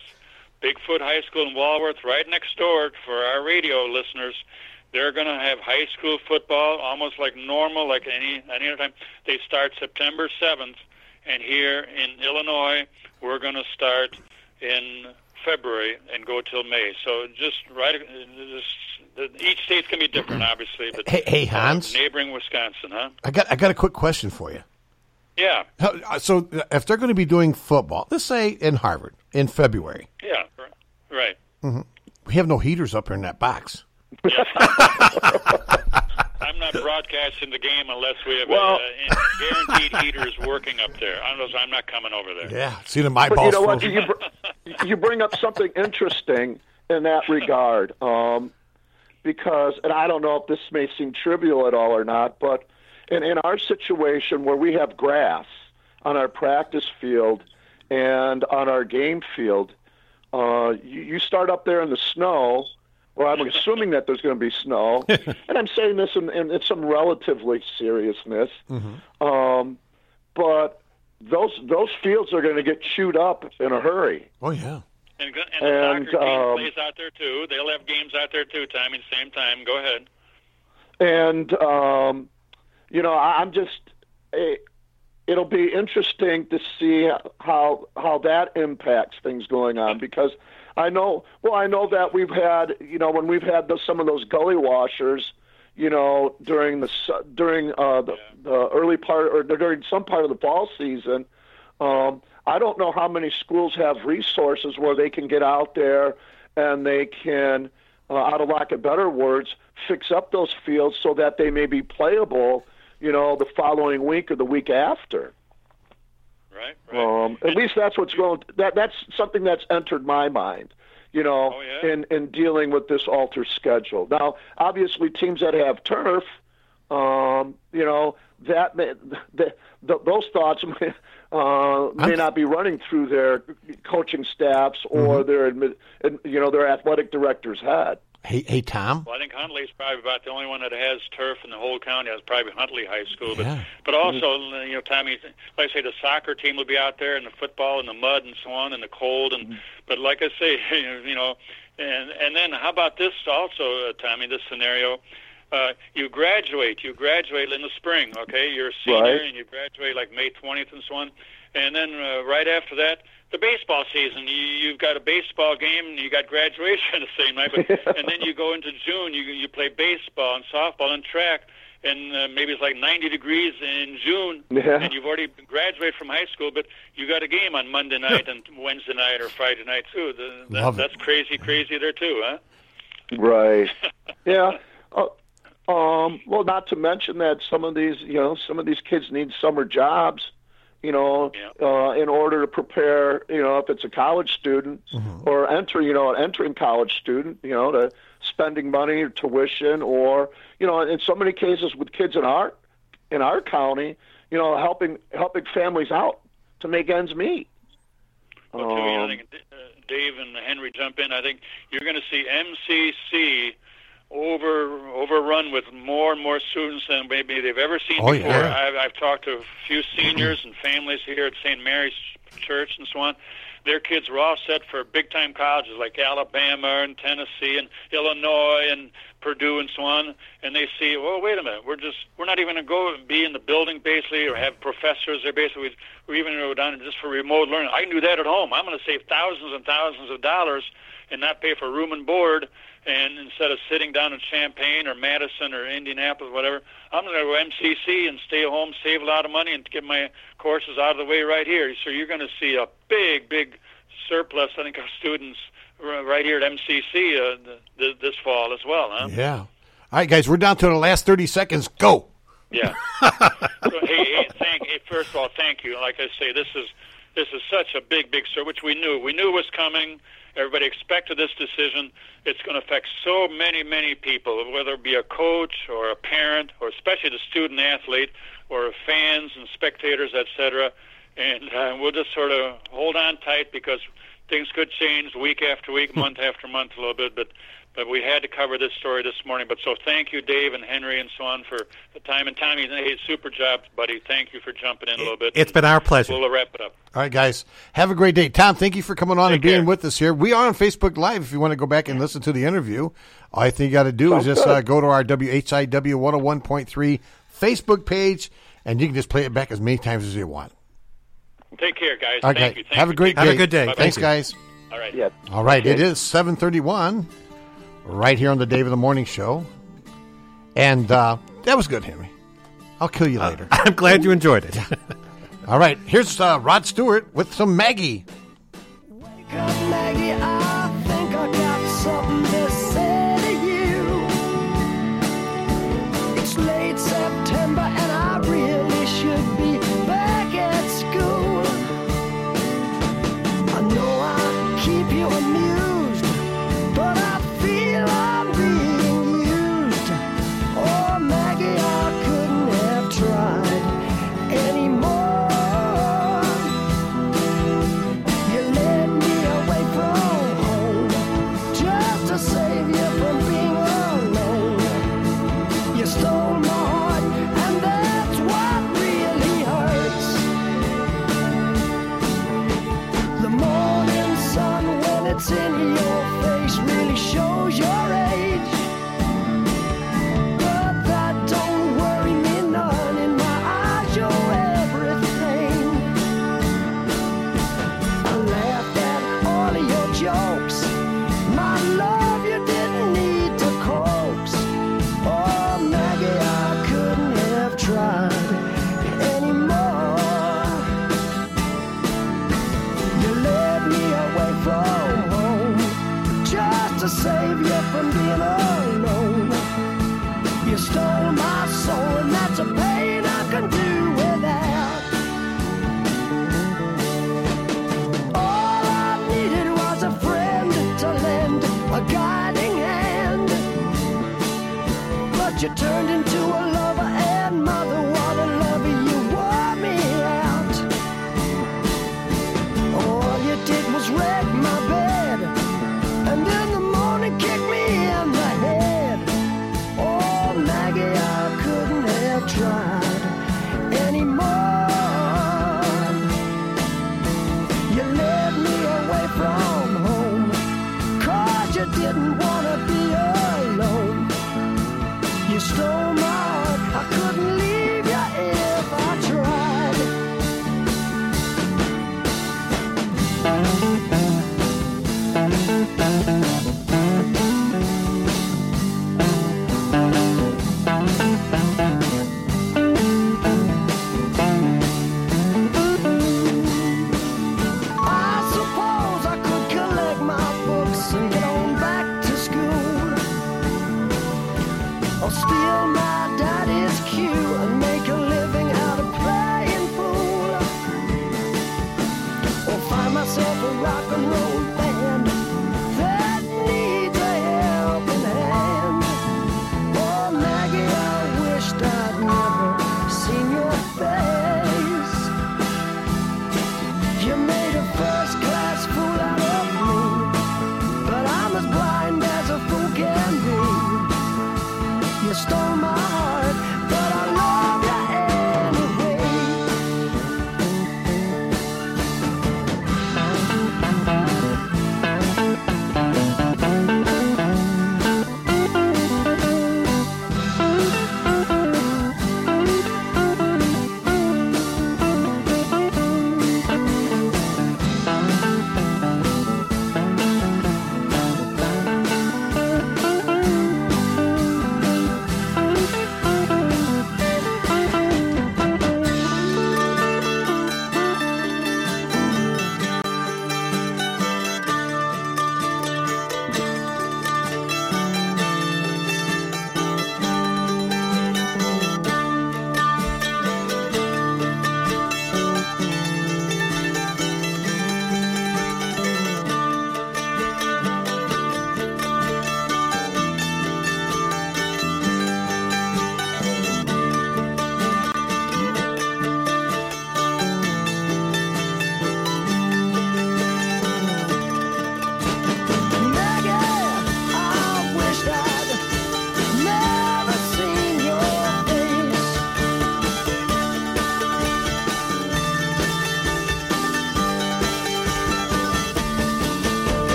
Big Foot High School in Walworth, right next door for our radio listeners, they're going to have high school football almost like normal, like any any other time. They start September 7th, and here in Illinois, we're going to start in February and go till May. So just right, uh, just, each state's going to be different, obviously. But Hey- hey, uh, Hans? neighboring Wisconsin, huh? I got I got a quick question for you. Yeah, uh, so if they're going to be doing football, let's say in Harvard in February, yeah, right. hmm we have no heaters up here in that box. I'm not broadcasting the game unless we have Well- uh, guaranteed heaters working up there. Otherwise, I'm not coming over there. Yeah, see the my But you know what? You, br- you bring up something interesting in that regard, um, because, and I don't know if this may seem trivial at all or not, but in, in our situation where we have grass on our practice field and on our game field, uh, you, you start up there in the snow or I'm assuming that there's going to be snow, and I'm saying this in, in, in some relatively seriousness. Um, but those those fields are going to get chewed up in a hurry. Oh yeah. And, go- and the And, soccer team um, plays out there too. They'll have games out there too, Tommy. Same time. Go ahead. and um, you know I- I'm just it, it'll be interesting to see how how that impacts things going on because I know well I know that we've had you know when we've had those, some of those gully washers you know during the during uh, the, the early part or during some part of the fall season um, I don't know how many schools have resources where they can get out there and they can, uh, out of lack of better words, fix up those fields so that they may be playable, you know, the following week or the week after. Right. Um, at least that's what's going. That that's something that's entered my mind. You know, oh, yeah. in in dealing with this altered schedule. Now, obviously, teams that have turf, um, you know, that may, the, the, those thoughts may, uh, may not be running through their coaching staffs or their admi- and, you know their athletic director's head. Hey, hey, Tom. Well, I think Huntley's probably about the only one that has turf in the whole county. That's probably Huntley High School. But Yeah. but also, you know, Tommy, like I say, the soccer team will be out there, and the football, and the mud, and so on, and the cold, and but like I say, you know, and and then how about this also, uh, Tommy? This scenario. Uh, you graduate. You graduate in the spring. Okay, you're a senior Right. and you graduate like May 20th and so on. And then uh, right after that, the baseball season. You, you've got a baseball game. and You got graduation the same night. But, and then you go into June. You you play baseball and softball and track. And uh, maybe it's like 90 degrees in June, Yeah. and you've already graduated from high school, but you got a game on Monday night and Wednesday night or Friday night too. The, that, Love it. that's crazy, crazy there too, huh? Right. yeah. Uh, um, well, not to mention that some of these, you know, some of these kids need summer jobs, you know, uh, in order to prepare, you know, if it's a college student or enter, you know, an entering college student, you know, to spending money or tuition or, you know, in so many cases with kids in our in our county, you know, helping helping families out to make ends meet. Well, too, you I Um, think uh, Dave and Henry jump in. I think you're going to see MCC over overrun with more and more students than maybe they've ever seen Oh, before. yeah. I've, I've talked to a few seniors and families here at St. Mary's Church and so on. Their kids were all set for big time colleges like Alabama and Tennessee and Illinois and Purdue and so on. And they see, well, wait a minute, we're just we're not even going to go and be in the building basically or have professors there basically. We're even going to go down just for remote learning. I can do that at home. I'm going to save thousands and thousands of dollars and not pay for room and board. And instead of sitting down in Champaign or Madison or Indianapolis, whatever, I'm going to go MCC and stay home, save a lot of money, and get my courses out of the way right here. So you're going to see a big, big surplus, I think, of students right here at MCC uh, th- th- this fall as well. Huh? Yeah. All right, guys, we're down to the last 30 seconds. Go. Yeah. so, hey, hey, thank. Hey, first of all, thank you. Like I say, this is this is such a big, big story, which we knew. We knew was coming. Everybody expected this decision. It's going to affect so many, many people, whether it be a coach or a parent, or especially the student athlete, or fans and spectators, etc. And uh, we'll just sort of hold on tight because things could change week after week, month after month, a little bit. But but we had to cover this story this morning. But so thank you, Dave and Henry and so on for the time. And Tommy, hey, super job, buddy. Thank you for jumping in a little bit. It's been our pleasure. We'll wrap it up. All right, guys. Have a great day. Tom, thank you for coming on and being with us here. We are on Facebook Live if you want to go back and listen to the interview. All I think you got to do is just uh, go to our WHIW 101.3 Facebook page, and you can just play it back as many times as you want. Take care, guys. All right, thank guys. you. Thank Have you. a great Take day. care. Bye-bye. Thanks, guys. All right. Yeah. All right, Okay. it is 731 right here on the Dave of the Morning Show. And uh, that was good, Henry. I'll kill you later. I'm glad you enjoyed it. All right, here's uh, Rod Stewart with some Maggie. Maggie,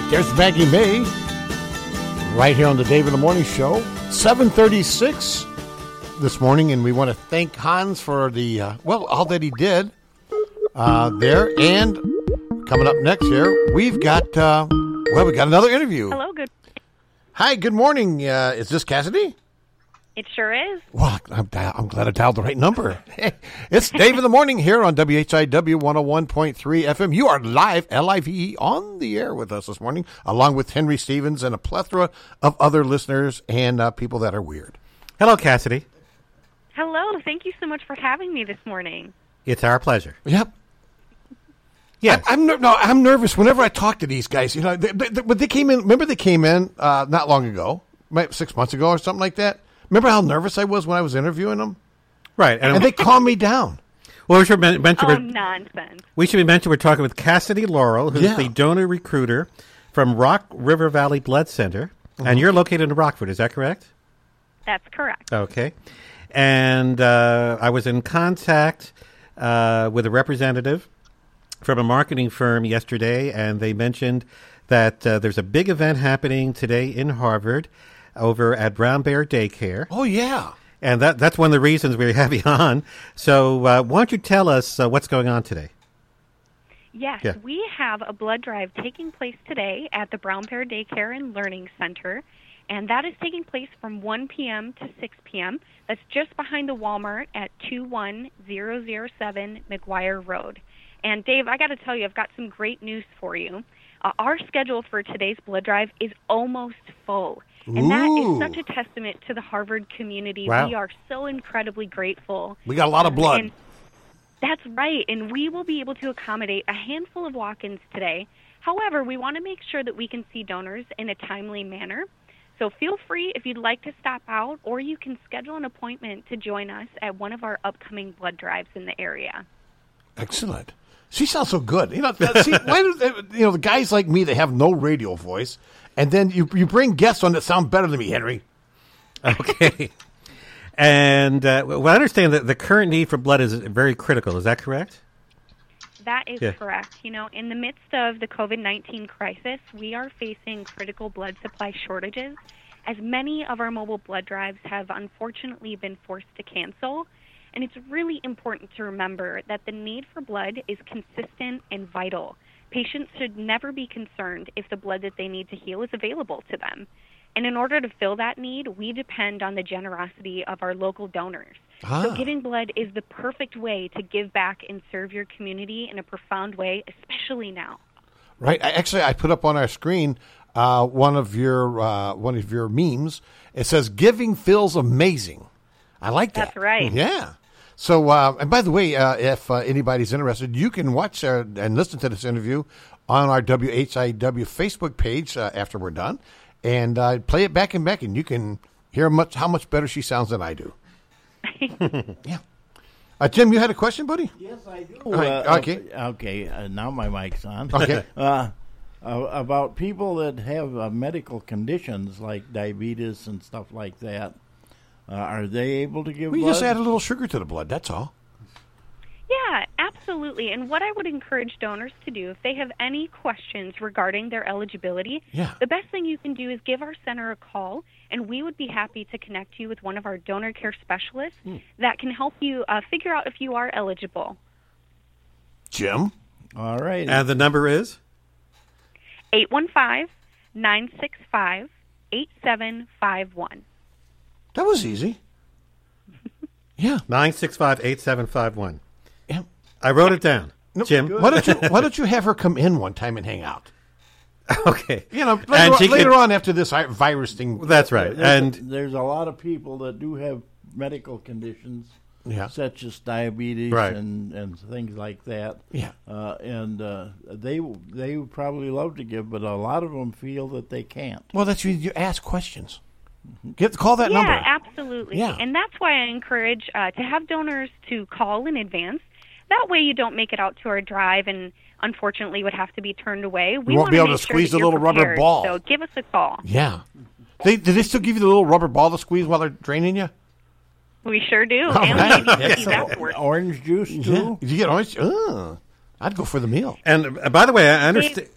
right, there's Maggie May, right here on the Dave in the Morning Show, seven thirty-six this morning, and we want to thank Hans for the uh, well, all that he did uh, there. And coming up next here, we've got uh, well, we got another interview. Hello, good. Hi, good morning. Uh, is this Cassidy? It sure is. Well, I'm, I'm glad I dialed the right number. it's Dave in the Morning here on WHIW 101.3 FM. You are live, L-I-V-E, on the air with us this morning, along with Henry Stevens and a plethora of other listeners and uh, people that are weird. Hello, Cassidy. Hello, thank you so much for having me this morning. It's our pleasure. Yep. Yes. I, am ner- no, I'm nervous whenever I talk to these guys. You know, they, they, but they came in. Remember, they came in uh, not long ago, six months ago or something like that. Remember how nervous I was when I was interviewing them? Right, and, they calmed me down. Well, we should men- mention Oh, we're, nonsense. we should mention we're talking with Cassidy Laurel, who's Yeah. the donor recruiter from Rock River Valley Blood Center, Mhm. and you're located in Rockford. Is that correct? That's correct. Okay. And uh, I was in contact uh, with a representative from a marketing firm yesterday, and they mentioned that uh, there's a big event happening today in Harvard over at Brown Bear Daycare. Oh, yeah. And that, that's one of the reasons we have you on. So, uh, why don't you tell us uh, what's going on today? Yes, Yeah. we have a blood drive taking place today at the Brown Bear Daycare and Learning Center. and that is taking place from 1 p.m. to 6 p.m. That's just behind the Walmart at 21007 McGuire Road. And Dave, I got to tell you, I've got some great news for you. Uh, our schedule for today's blood drive is almost full. And that Ooh. is such a testament to the Harvard community. Wow. We are so incredibly grateful. We got a lot of um, blood. And that's right, and we will be able to accommodate a handful of walk ins today. However, we want to make sure that we can see donors in a timely manner. So feel free if you'd like to stop out, or you can schedule an appointment to join us at one of our upcoming blood drives in the area. Excellent. She sounds so good. You know, see, why do you know the guys like me that have no radio voice, and then you you bring guests on that sound better than me, Henry. Okay. And uh, well, I understand that the current need for blood is very critical. Is that correct? That is Yeah. correct. You know, in the midst of the COVID 19 crisis, we are facing critical blood supply shortages, as many of our mobile blood drives have unfortunately been forced to cancel. And it's really important to remember that the need for blood is consistent and vital. Patients should never be concerned if the blood that they need to heal is available to them. And in order to fill that need, we depend on the generosity of our local donors. Ah. So giving blood is the perfect way to give back and serve your community in a profound way, especially now. Right. I, actually, I put up on our screen uh, one of your uh, one of your memes. It says "Giving feels amazing." I like that. That's right. Yeah. So, uh, and by the way, uh, if uh, anybody's interested, you can watch uh, and listen to this interview on our WHIW Facebook page uh, after we're done, and uh, play it back and back, and you can hear much how much better she sounds than I do. yeah. Uh, Jim, you had a question, buddy? Yes, I do. Uh, okay. Okay. Uh, now my mic's on. Okay. uh, uh, about people that have uh, medical conditions like diabetes and stuff like that. Uh, are they able to give We blood? just add a little sugar to the blood. That's all. Yeah, absolutely. And what I would encourage donors to do, if they have any questions regarding their eligibility, Yeah. the best thing you can do is give our center a call, and we would be happy to connect you with one of our donor care specialists Hmm. that can help you uh, figure out if you are eligible. Jim. All right. And the number is 815 965 8751. That was easy. Yeah. 965 8751. Yeah. I wrote it down. Jim. Why don't you Why don't you have her come in one time and hang out? Okay. You know, later, And on, later could- on after this virus thing. That's right. There's, And there's a lot of people that do have medical conditions, Yeah. such as diabetes Right. and, and things like that. Yeah. uh, and uh, they they would probably love to give, but a lot of them feel that they can't. Well, that's you, you ask questions. Get call that yeah, number. absolutely. Yeah. And that's why I encourage uh, to have donors to call in advance. That way, you don't make it out to our drive and unfortunately would have to be turned away. We You won't be able to squeeze that the you're little rubber ball. So give us a call. Yeah. They, do they still give you the little rubber ball to squeeze while they're draining you? We sure do. All and right. we give you Yes. afterwards. Orange juice Yeah. too. Did you get orange? Uh, I'd go for the meal. And uh, by the way, I understand.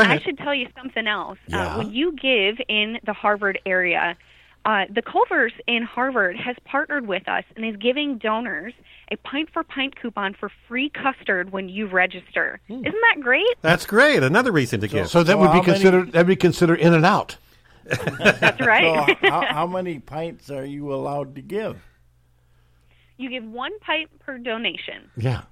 Dave, Go I should tell you something else. Yeah. Uh, when you give in the Harvard area, uh, the Culver's in Harvard has partnered with us and is giving donors a pint for pint coupon for free custard when you register. Isn't that great? That's great. Another reason to give. So that So would be how many- considered. That would be considered in and out. That's right. So how, how many pints are you allowed to give? you give one pint per donation. Yeah.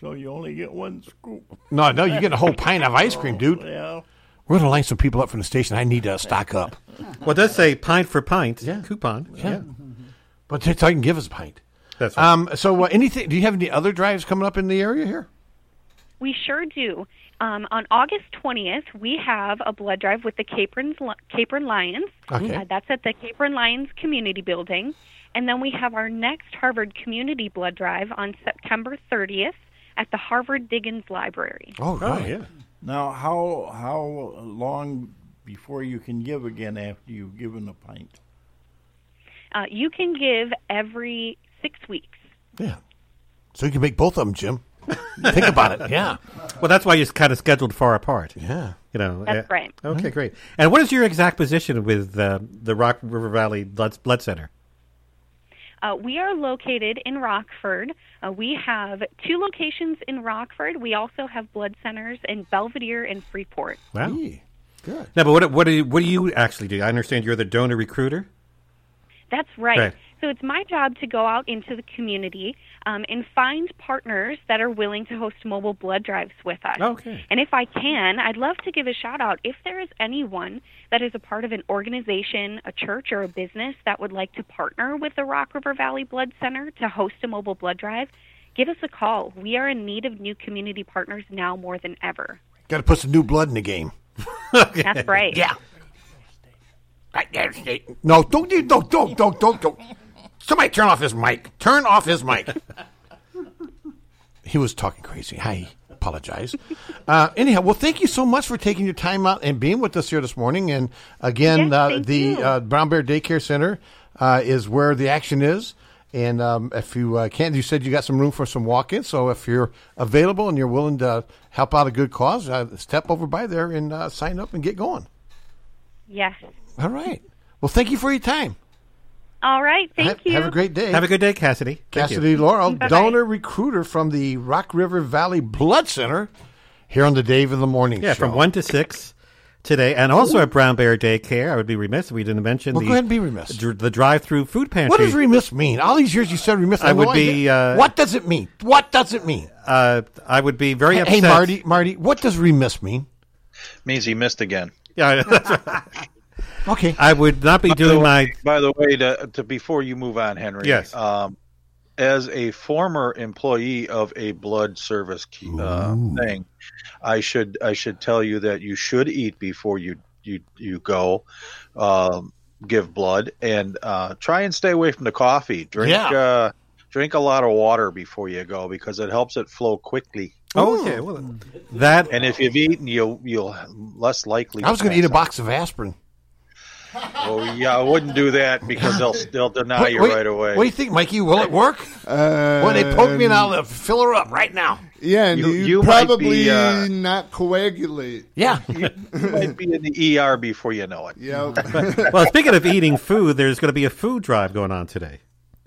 So you only get one scoop. No, no, you get a whole pint of ice cream, dude. Yeah. We're gonna line some people up from the station. I need to stock up. Well, it does say pint for pint Yeah. coupon. Yeah. But that's all you can give us a pint. That's right. Um. So, uh, anything? Do you have any other drives coming up in the area here? We sure do. Um, on August 20th, we have a blood drive with the Capron, Capron Lions. Okay. Uh, that's at the Capron Lions Community Building. And then we have our next Harvard Community Blood Drive on September 30th at the Harvard Diggins Library. Oh, oh, yeah. Now, how how long before you can give again after you've given a pint? Uh, you can give every six weeks. Yeah. So you can make both of them, Jim. Think about it. Yeah. Well, that's why you're kind of scheduled far apart. Yeah. You know. That's uh, right. Okay, great. And what is your exact position with uh, the Rock River Valley Blood, Blood Center? Uh, we are located in Rockford. Uh, we have two locations in Rockford. We also have blood centers in Belvidere and Freeport. Wow. Hey. Good. Now, but what what do you, what do you actually do? I understand you're the donor recruiter. That's right. Right. So it's my job to go out into the community um, and find partners that are willing to host mobile blood drives with us. Okay. And if I can, I'd love to give a shout out if there is anyone that is a part of an organization, a church, or a business that would like to partner with the Rock River Valley Blood Center to host a mobile blood drive. Give us a call. We are in need of new community partners now more than ever. Got to put some new blood in the game. That's right. Yeah. Right there, Nate. No, don't, you- don't, don't, don't, don't, don't. Somebody turn off his mic. Turn off his mic. he was talking crazy. I apologize. Uh, anyhow, well, thank you so much for taking your time out and being with us here this morning. And again, Yes, uh, the uh, Brown Bear Daycare Center uh, is where the action is. And um, if you uh, can, you said you got some room for some walk-ins. So if you're available and you're willing to help out a good cause, uh, step over by there and uh, sign up and get going. Yes. All right. Well, thank you for your time. All right. Thank have, you. have a great day. Have a good day, Cassidy. Thank you. Cassidy Laurel, Bye-bye. donor recruiter from the Rock River Valley Blood Center, here on the Dave in the Morning Yeah, Show. from one to six today, and also at Brown Bear Daycare. I would be remiss if we didn't mention Well, the go ahead and be remiss. dr- the drive-through food pantry. What does remiss mean? All these years you said remiss. I have would be, uh, what does it mean? What does it mean? Uh, I would be very Hey, upset. hey, Marty, Marty, what does remiss mean? Means he missed again. Yeah, that's right. Okay. I would not be By doing way- my. By the way, to, to before you move on, Henry. Yes. Um, as a former employee of a blood service uh, thing, I should I should tell you that you should eat before you you you go. Um, give blood and uh, try and stay away from the coffee. Drink Yeah. uh, drink a lot of water before you go because it helps it flow quickly. Oh, okay. Well, that And if you've eaten, you'll you'll less likely. I was going to eat a box of aspirin. Oh yeah, I wouldn't do that because they'll they'll deny Wait, you wait, right away. What do you think, Mikey? Will it work? Uh, when they poke me and I'll uh, fill her up right now. Yeah, and You- you, you probably be, uh, not coagulate. Yeah. you might be in the ER before you know it. Yeah. well, speaking of eating food, there's going to be a food drive going on today.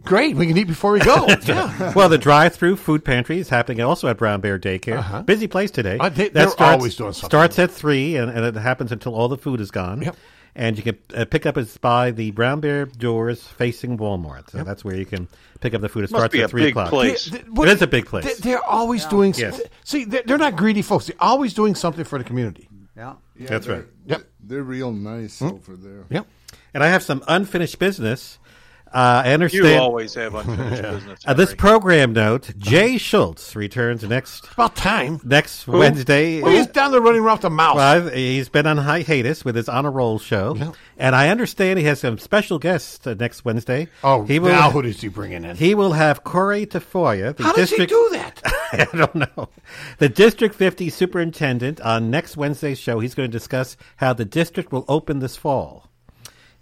Great. We can eat before we go. yeah. well, the drive-through food pantry is happening also at Brown Bear Daycare. Busy place today. Uh-huh. Uh, they- That they're starts- always doing something. Starts at three, and, and it happens until all the food is gone. Yep. And you can uh, pick up it by the Brown Bear doors facing Walmart. So that's where you can pick up the food. It Must starts be at a three big o'clock. place. Th- It is a big place. They- They're always doing. Yes. See, they're, they're not greedy folks. They're always doing something for the community. Yeah. Yeah, That's right. Yep. They're real nice over there. Yep. And I have some unfinished business. Uh, I You always have unfinished business. Uh, this program note: Jay Schultz returns next About time. next Wednesday. Well, he's down there running around with the mouse. Well, he's been on hiatus with his on a roll show, Yeah. and I understand he has some special guests uh, next Wednesday. oh, he will. now who does he bring in? he will have Corey Tafoya, the How does he district. do that? I don't know. The District 50 superintendent on next Wednesday's show. He's going to discuss how the district will open this fall,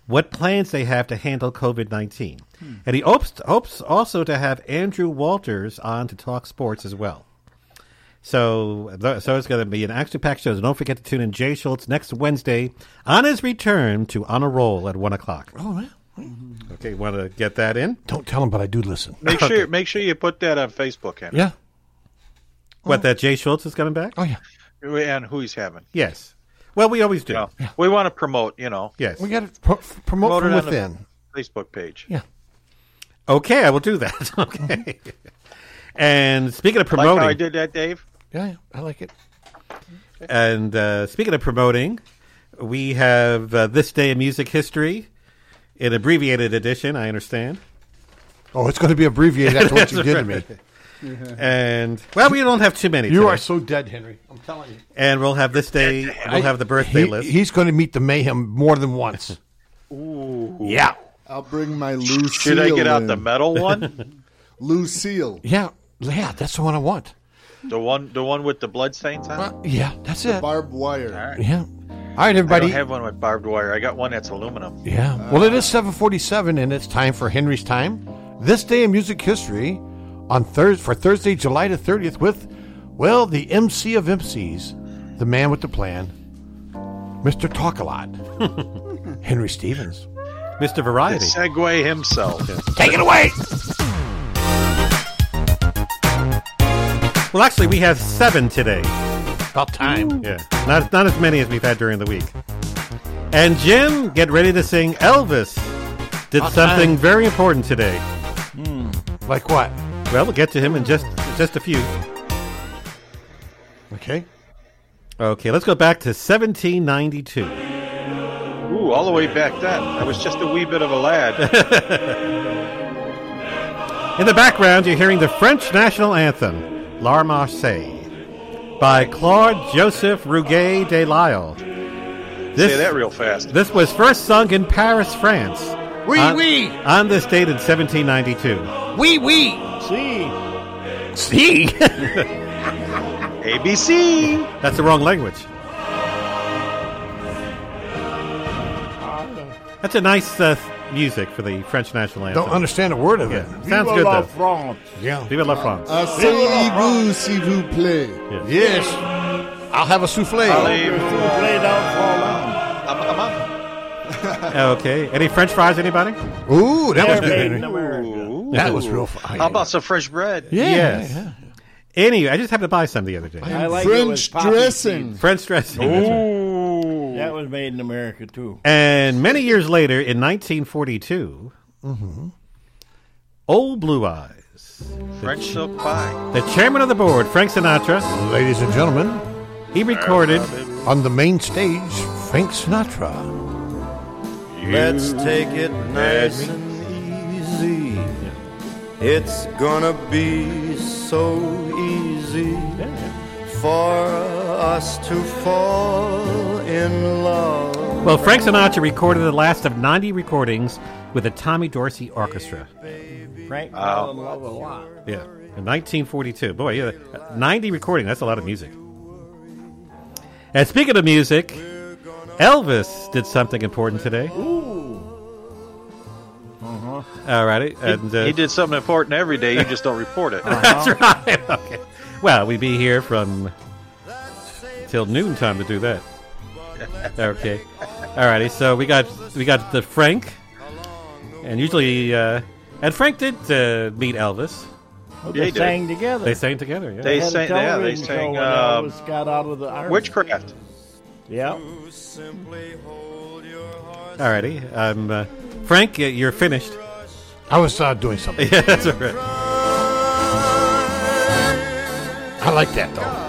what plans they have to handle COVID 19. And he hopes, hopes also to have Andrew Walters on to talk sports as well. So, so it's going to be an action packed show. So don't forget to tune in Jay Schultz next Wednesday on his return to On a Roll at 1 o'clock. Oh, yeah. Mm-hmm. Okay, want to get that in? Don't tell him, but I do listen. Make sure make sure you put that on Facebook, Henry. Yeah. What, oh. that Jay Schultz is coming back? Oh, yeah. and who he's having. Yes. Well, we always do. You know, We want to promote, you know, Yes. We got to pro- promote Promote from it on the- within. Facebook page. Yeah. Okay, I will do that. okay. and speaking of Like promoting, how I did that, Dave. Yeah, yeah. I like it. and uh, speaking of promoting, we have uh, this day in music history, an abbreviated edition. I understand. Oh, it's going to be abbreviated after what you did to me. Right. And well, we don't have too many. You today. are so dead, Henry. I'm telling you. And we'll have this day. We'll have the birthday He- list. He's going to meet the mayhem more than once. Ooh. Yeah. I'll bring my Lucille. Should I get out in. the metal one? Lucille? Yeah. Yeah, that's the one I want. the one the one with the blood stains on? Uh, yeah, that's The it. barbed wire. All right. Yeah. All right, I everybody. don't have one with barbed wire. I got one that's aluminum. Yeah. Well, it is 747, and it's time for Henry's Time. This day in music history on Thursday, for Thursday, July the 30th with, well, the MC of MCs, the man with the plan, Mr. Talk a Lot, Henry Stevens. Mr. The Variety. Segway himself. Take it away. Well, actually, we have seven today. About time. Yeah, not not as many as we've had during the week. And Jim, get ready to sing Elvis. Did Hot something time. very important today. Hmm. Like what? Well, we'll get to him in just just a few. Okay. Okay, let's go back to 1792. Ooh, all the way back then. I was just a wee bit of a lad. In the background, you're hearing the French national anthem, La Marseillaise, by Claude Joseph Rouget de Lisle. Say that real fast. This was first sung in Paris, France. Oui, on, oui. On this date in 1792. Wee wee. See. See. ABC. That's the wrong language. That's a nice uh, music for the French national anthem. Don't understand a word of it. Sounds good though. France. Yeah. Vive la France. Asseyez-vous, s'il vous plaît. Yes. I'll have a souffle. Play down for long. Okay. Any French fries, anybody? Ooh, that was made good. in America. That was real fun. How about some fresh bread? Yeah. Yes. yeah. Anyway, I just happened to buy some the other day. I like it with French poppy dressing. French dressing. that's right. seeds. That was made in America too. And many years later, in 1942, mm-hmm. Old Blue Eyes, French silk pie. the chairman of the board, Frank Sinatra, Ladies and gentlemen, he recorded on the main stage, Frank Sinatra. Let's take it nice and easy. It's gonna be so easy for us to fall in love. Well, Frank Sinatra recorded the last of 90 recordings with the Tommy Dorsey Orchestra. Frank Wow. fell in love a lot. Yeah, in 1942. Boy, yeah, 90 recording, that's a lot of music. And speaking of music, Elvis did something important today. Uh-huh. All righty. And, uh, He did something important every day. You just don't report it. That's right. Okay. Well, we be here from till noon time to do that. Okay. Alrighty. So we got we got the Frank, and usually, uh, and Frank did uh, meet Elvis. Oh, Yeah, they he did. sang together. They sang together. Yeah. They had a sang- yeah, they sang, when uh, Elvis got out of the army. Witchcraft. Yeah. Alrighty. Um, uh, Frank, uh, you're finished. I was uh, doing something. yeah, that's all right. I like that though.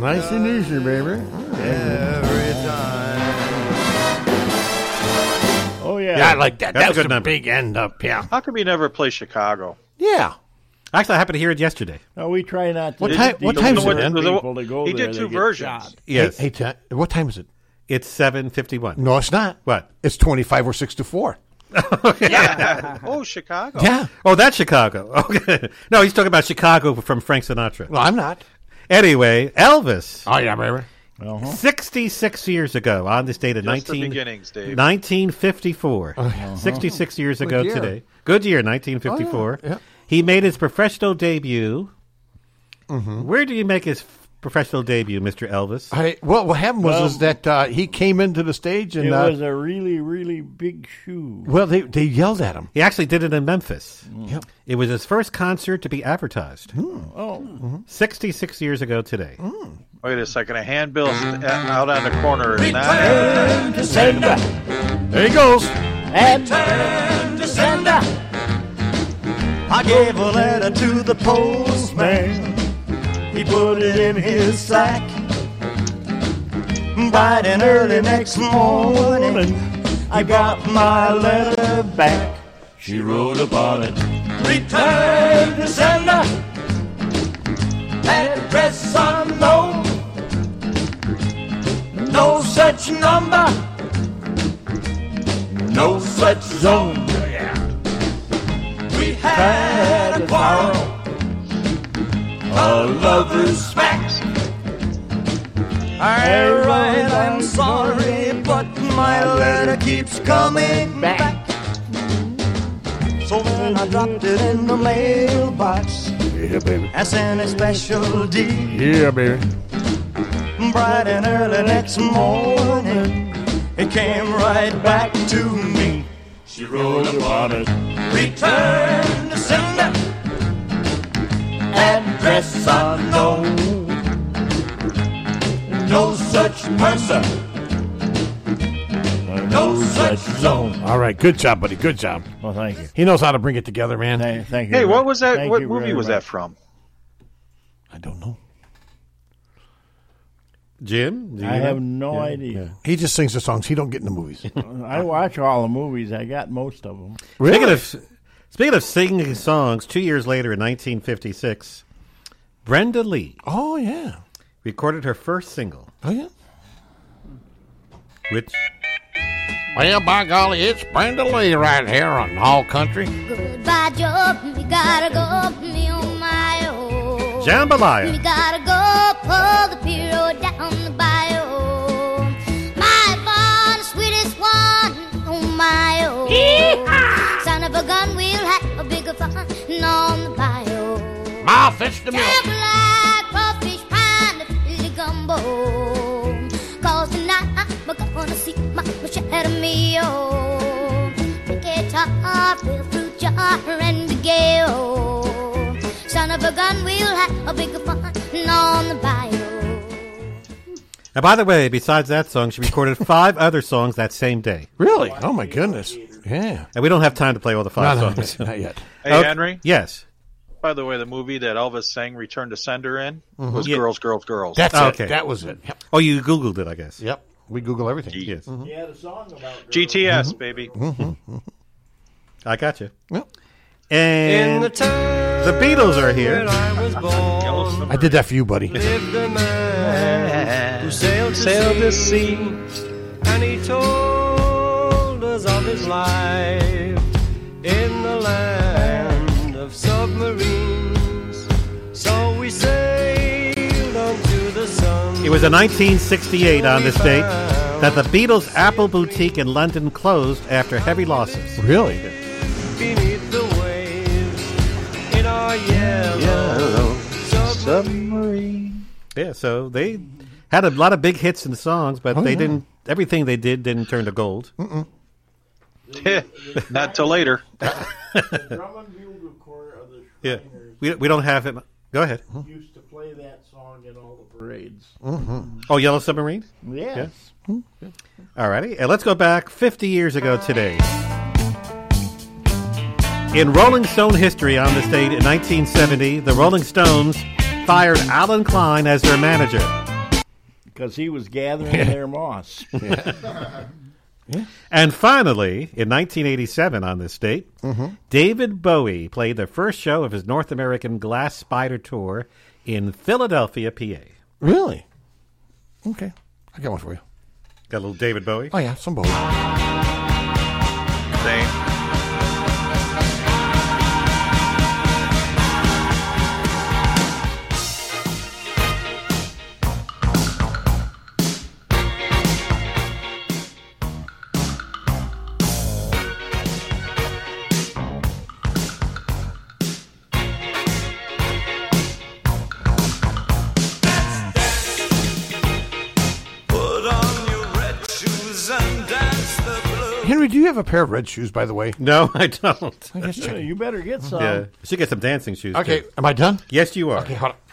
Nice and easy, baby. Oh yeah. Yeah, I like that. That's a That was good a number. big end up. Yeah. How come you never play Chicago? Yeah. Actually, I happened to hear it yesterday. No, we try not to. What time- what teach time the is it, man? people to go He there, did two versions. shot. Yes, Hey, hey, Ted, what time is it? it's seven fifty-one. No, it's not. What? It's 25 or 6 to 4. Yeah. oh, Chicago. Yeah. Oh, that's Chicago. Okay. No, he's talking about Chicago from Frank Sinatra. Well, I'm not. Anyway, Elvis. Oh, yeah, baby. 66 years ago, on this date of 19, beginnings, Dave. 1954. Uh-huh. 66 years Good ago year. today. Good year, 1954. Oh, yeah, yeah. He made his professional debut. Mm-hmm. Where did he make his professional debut, Mr. Elvis? I, well, what happened was Well- is that uh, he came into the stage and It uh, was a really, really big shoe. well, they they yelled at him. He actually did it in Memphis. Yep. It was his first concert to be advertised. Oh, 66 years ago today. Wait a second. A handbill out on the corner. is not Return to sender. There he goes. And turn to sender. I gave a letter to the postman. He put it in his sack. Bright and early next morning, I got my letter back. She wrote upon it. Return to sender. Address unknown. No such number. No such zone. We had a quarrel. A lover's smack. I write, I'm sorry, but my letter keeps coming back. So then I dropped it in the mailbox Yeah, baby. and sent a special deed. Yeah, baby. Bright and early next morning, it came right back to me. She wrote upon it. Return to sender. Address unknown. No such person. No such zone. All right, good job, buddy. Good job. Well, thank you. He knows how to bring it together, man. Thank, thank you. Hey, what was that? thank What you movie very was much. that from? I don't know. Jim, do I have know? no Yeah. idea. He just sings the songs. He don't get in the movies. I watch all the movies. I got most of them. Speaking of speaking of singing songs, two years later in 1956, Brenda Lee. Oh yeah, recorded her first single. Oh yeah, which Well, by golly, it's Brenda Lee right here on All Country. Goodbye, Joe. Me gotta go. Me on my own. Jambalaya. Me gotta go. A gun, we'll have a bigger fun on the bayou. My fist to milk. Jambalaya, crawfish pie, and the Philly gumbo. Cause tonight we're gonna see my machete meal. The guitar, real fruit jar, and the gale. Son of a gun, we'll have a bigger fun on the bayou. And by the way, besides that song, she recorded five other songs that same day. Really? Oh my goodness. Yeah. And we don't have time to play all the five No, no, songs. not yet. Hey, Okay. Henry. Yes. By the way, the movie that Elvis sang "Return to Sender" in Mhm. was Yeah. "Girls, Girls, Girls." That's Oh, it. okay. That was it. Yep. Oh, you Googled it, I guess. Yep. We Google everything. Yes. He had a song about GTS, mm-hmm. baby. Mm-hmm. I got you. Yep. And In the town the Beatles are here. I was born, I did that for you, buddy. lived a man who sailed to Sailed to sea, and he told us of his life in the land of submarines. So we sailed onto the sun. It was in 1968 on this date that the Beatles' Apple Boutique in London closed after heavy losses. Really? beneath the waves in our yellow, submarine. Yeah, so they had a lot of big hits and songs, but Oh, they yeah. didn't. Everything they did didn't turn to gold. Mm-mm. Not till later. Drum and Bugle Corps of the Yeah, we we don't have him. Go ahead. used to play that song in all the parades. Mm-hmm. Oh, Yellow Submarine. Yes. Mm-hmm. Alrighty, and let's go back 50 years ago today. In Rolling Stone history on this date in 1970, the Rolling Stones fired Allen Klein as their manager. Because he was gathering their moss. And finally, in 1987 on this date, mm-hmm. David Bowie played the first show of his North American Glass Spider Tour in Philadelphia, PA. Really? Okay. I got one for you. Got a little David Bowie? Oh yeah, some Bowie. Same. Have a pair of red shoes, by the way? No, I don't. I guess Yeah, check. you better get some. Yeah, she get some dancing shoes. Okay, too. am I done? Yes, you are. Okay, hold on.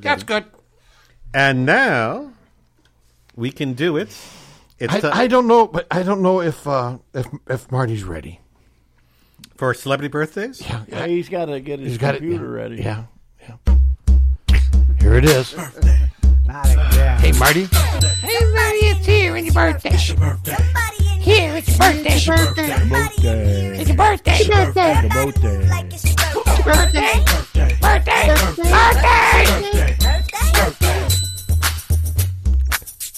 That's good. And now we can do it. It's I, don't know, but I don't know if uh, if if Marty's ready. for celebrity birthdays. Yeah, Yeah, he's got to get his He's got it. computer yeah, ready. Yeah, yeah. Here it is. Not again. Hey, Marty. Hey, Marty, it's your here. It's your birthday. It's your birthday. It's your birthday. It's your birthday. Birthday. It's your birthday. Birthday. Birthday. Birthday. Birthday. Birthday.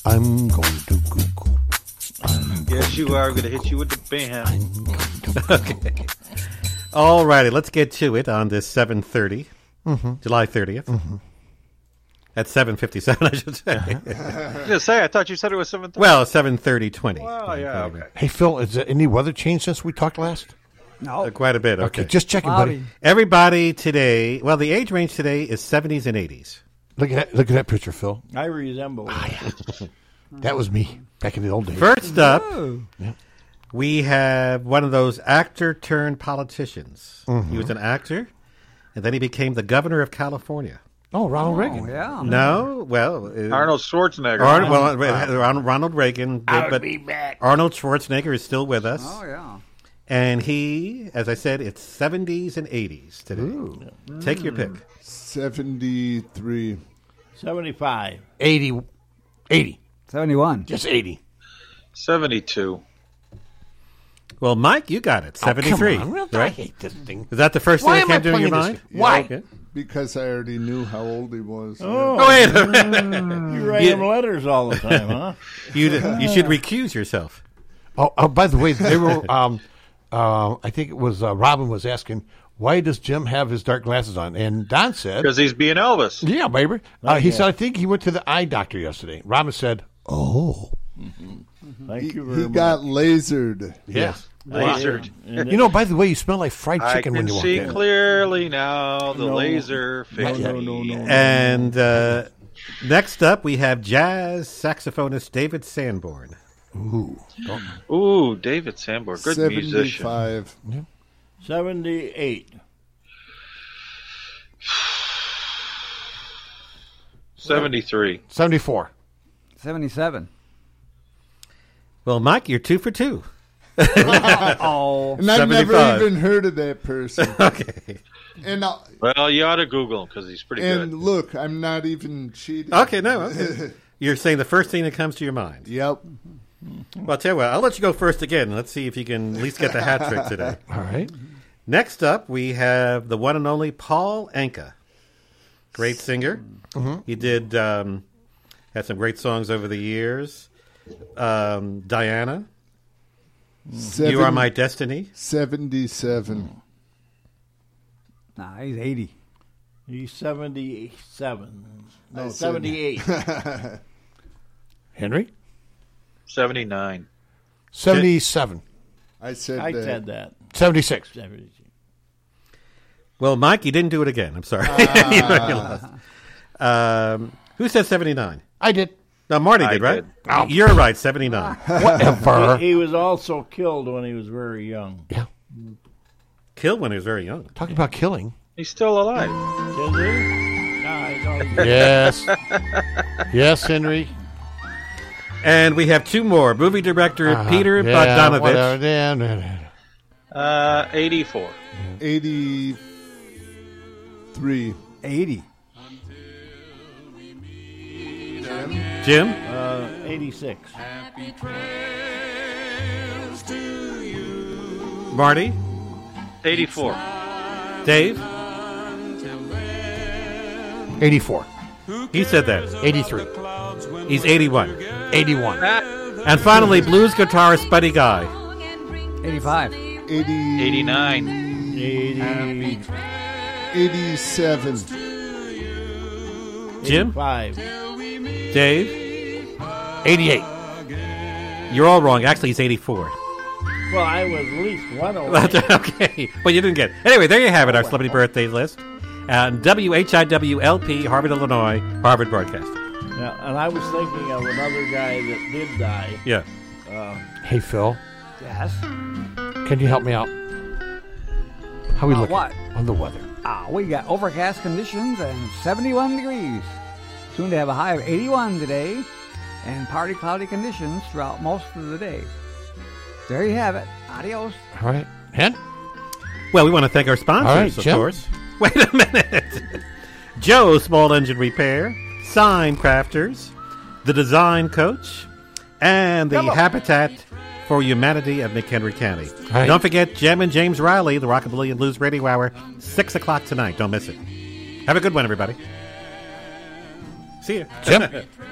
I'm going to Google. Yes, you are. I'm going to hit you with the band. okay. All righty, let's get to it on this 7:30, Mhm. July 30th. Mm-hmm. At 7:57, I should say. Uh-huh. I was going to say, I thought you said it was 7 well, 7:30:20. Oh, yeah, okay. Hey, Phil, is there any weather change since we talked last? No. Uh, quite a bit. Okay. Okay, just checking, buddy. Everybody today, well, the age range today is 70s and 80s. Look at that, look at that picture, Phil. I resemble. Ah, that was me back in the old days. First up, Yeah. we have one of those actor turned politicians. He mm-hmm. was an actor, and then he became the governor of California. Oh, Ronald Reagan. yeah. No, well, uh, Arnold Schwarzenegger. Arnold, well, uh, Ronald, Ronald Reagan, I'll but be back. Arnold Schwarzenegger is still with us. Oh yeah. And he, as I said, it's 70s and 80s today. Take your pick. 73. 75. 80. 80. 71. Just 80. 72. Well, Mike, you got it. Oh, come 73. on. Really? I hate this thing. Is that the first Why thing that am I came to your mind? game? Why? Okay. Because I already knew how old he was. Oh, Oh, wait a minute. You write him letters all the time, huh? you, you should recuse yourself. Oh, oh, by the way, they were. Um, uh, I think it was uh, Robin was asking, why does Jim have his dark glasses on? And Don said, Because he's being Elvis. Yeah, baby. Uh, he Okay. said, I think he went to the eye doctor yesterday. Robin said, Oh. Thank He, you very he much. got lasered. Yes. Lasered. You know, by the way, you smell like fried chicken can when you walk in. I see clearly now the No. laser No, fixed no, no, no. And uh, next up, we have jazz saxophonist David Sanborn. Ooh. Ooh, David Sanborn, good musician. 75. 78. 73. 74. 77. Well, Mike, you're two for two. oh. And I've 75. never even heard of that person. okay. And I'll, Well, you ought to Google him because he's pretty and good. look, I'm not even cheating. Okay, no. Okay. You're saying the first thing that comes to your mind. Yep. Well, I'll tell you what, I'll let you go first again. Let's see if you can at least get the hat trick today. All right. Next up, we have the one and only Paul Anka. Great singer. Mhm. He did, um, had some great songs over the years. Um, Diana. Seven- You Are My Destiny. 77. Nah, he's 80. He's 77. No, said- 78. Henry? 79. 77. I said I that. said that. 76. 76. Well, Mike, you didn't do it again. I'm sorry. Ah. You already lost. um, who said 79? I did. No, Marty I did, right? did. Oh. You're right, 79. Whatever. He, he was also killed when he was very young. Yeah. Killed when he was very young. Talking about killing. He's still alive. Is he? Nah, he's Yes. yes, Henry. And we have two more. Movie director Uh-huh. Peter Yeah, Bogdanovich. Yeah. Uh, 84. 83. 80. Jim? Uh, 86. Marty? 84. Dave? 84. He said that. 83. He's 81. 81. And finally, blues guitarist Buddy Guy. 85. 80, 89. 80. 87. Jim? 5. Dave? 88. You're all wrong. Actually, he's 84. Well, I was at least one away. okay. But you didn't get it. Anyway, there you have it, our celebrity birthday list. And WHIWLP, Harvard, Illinois, Harvard Broadcasting. Yeah, and I was thinking of another guy that did die. Yeah. Uh, Hey, Phil. Yes. Can you help me out? How we Uh, looking what? on the weather? Ah, we got overcast conditions and 71 degrees. Soon to have a high of 81 today, and partly cloudy conditions throughout most of the day. There you have it. Adios. All right. Hen? Well, we want to thank our sponsors, All right, of Jim. course. Wait a minute. Joe Small Engine Repair, Sign Crafters, The Design Coach, and the Habitat for Humanity of McHenry County. right. Don't forget Jem and James Riley, the Rockabilly and Blues Radio Hour, 6 o'clock tonight. Don't miss it. Have a good one, everybody. Jim?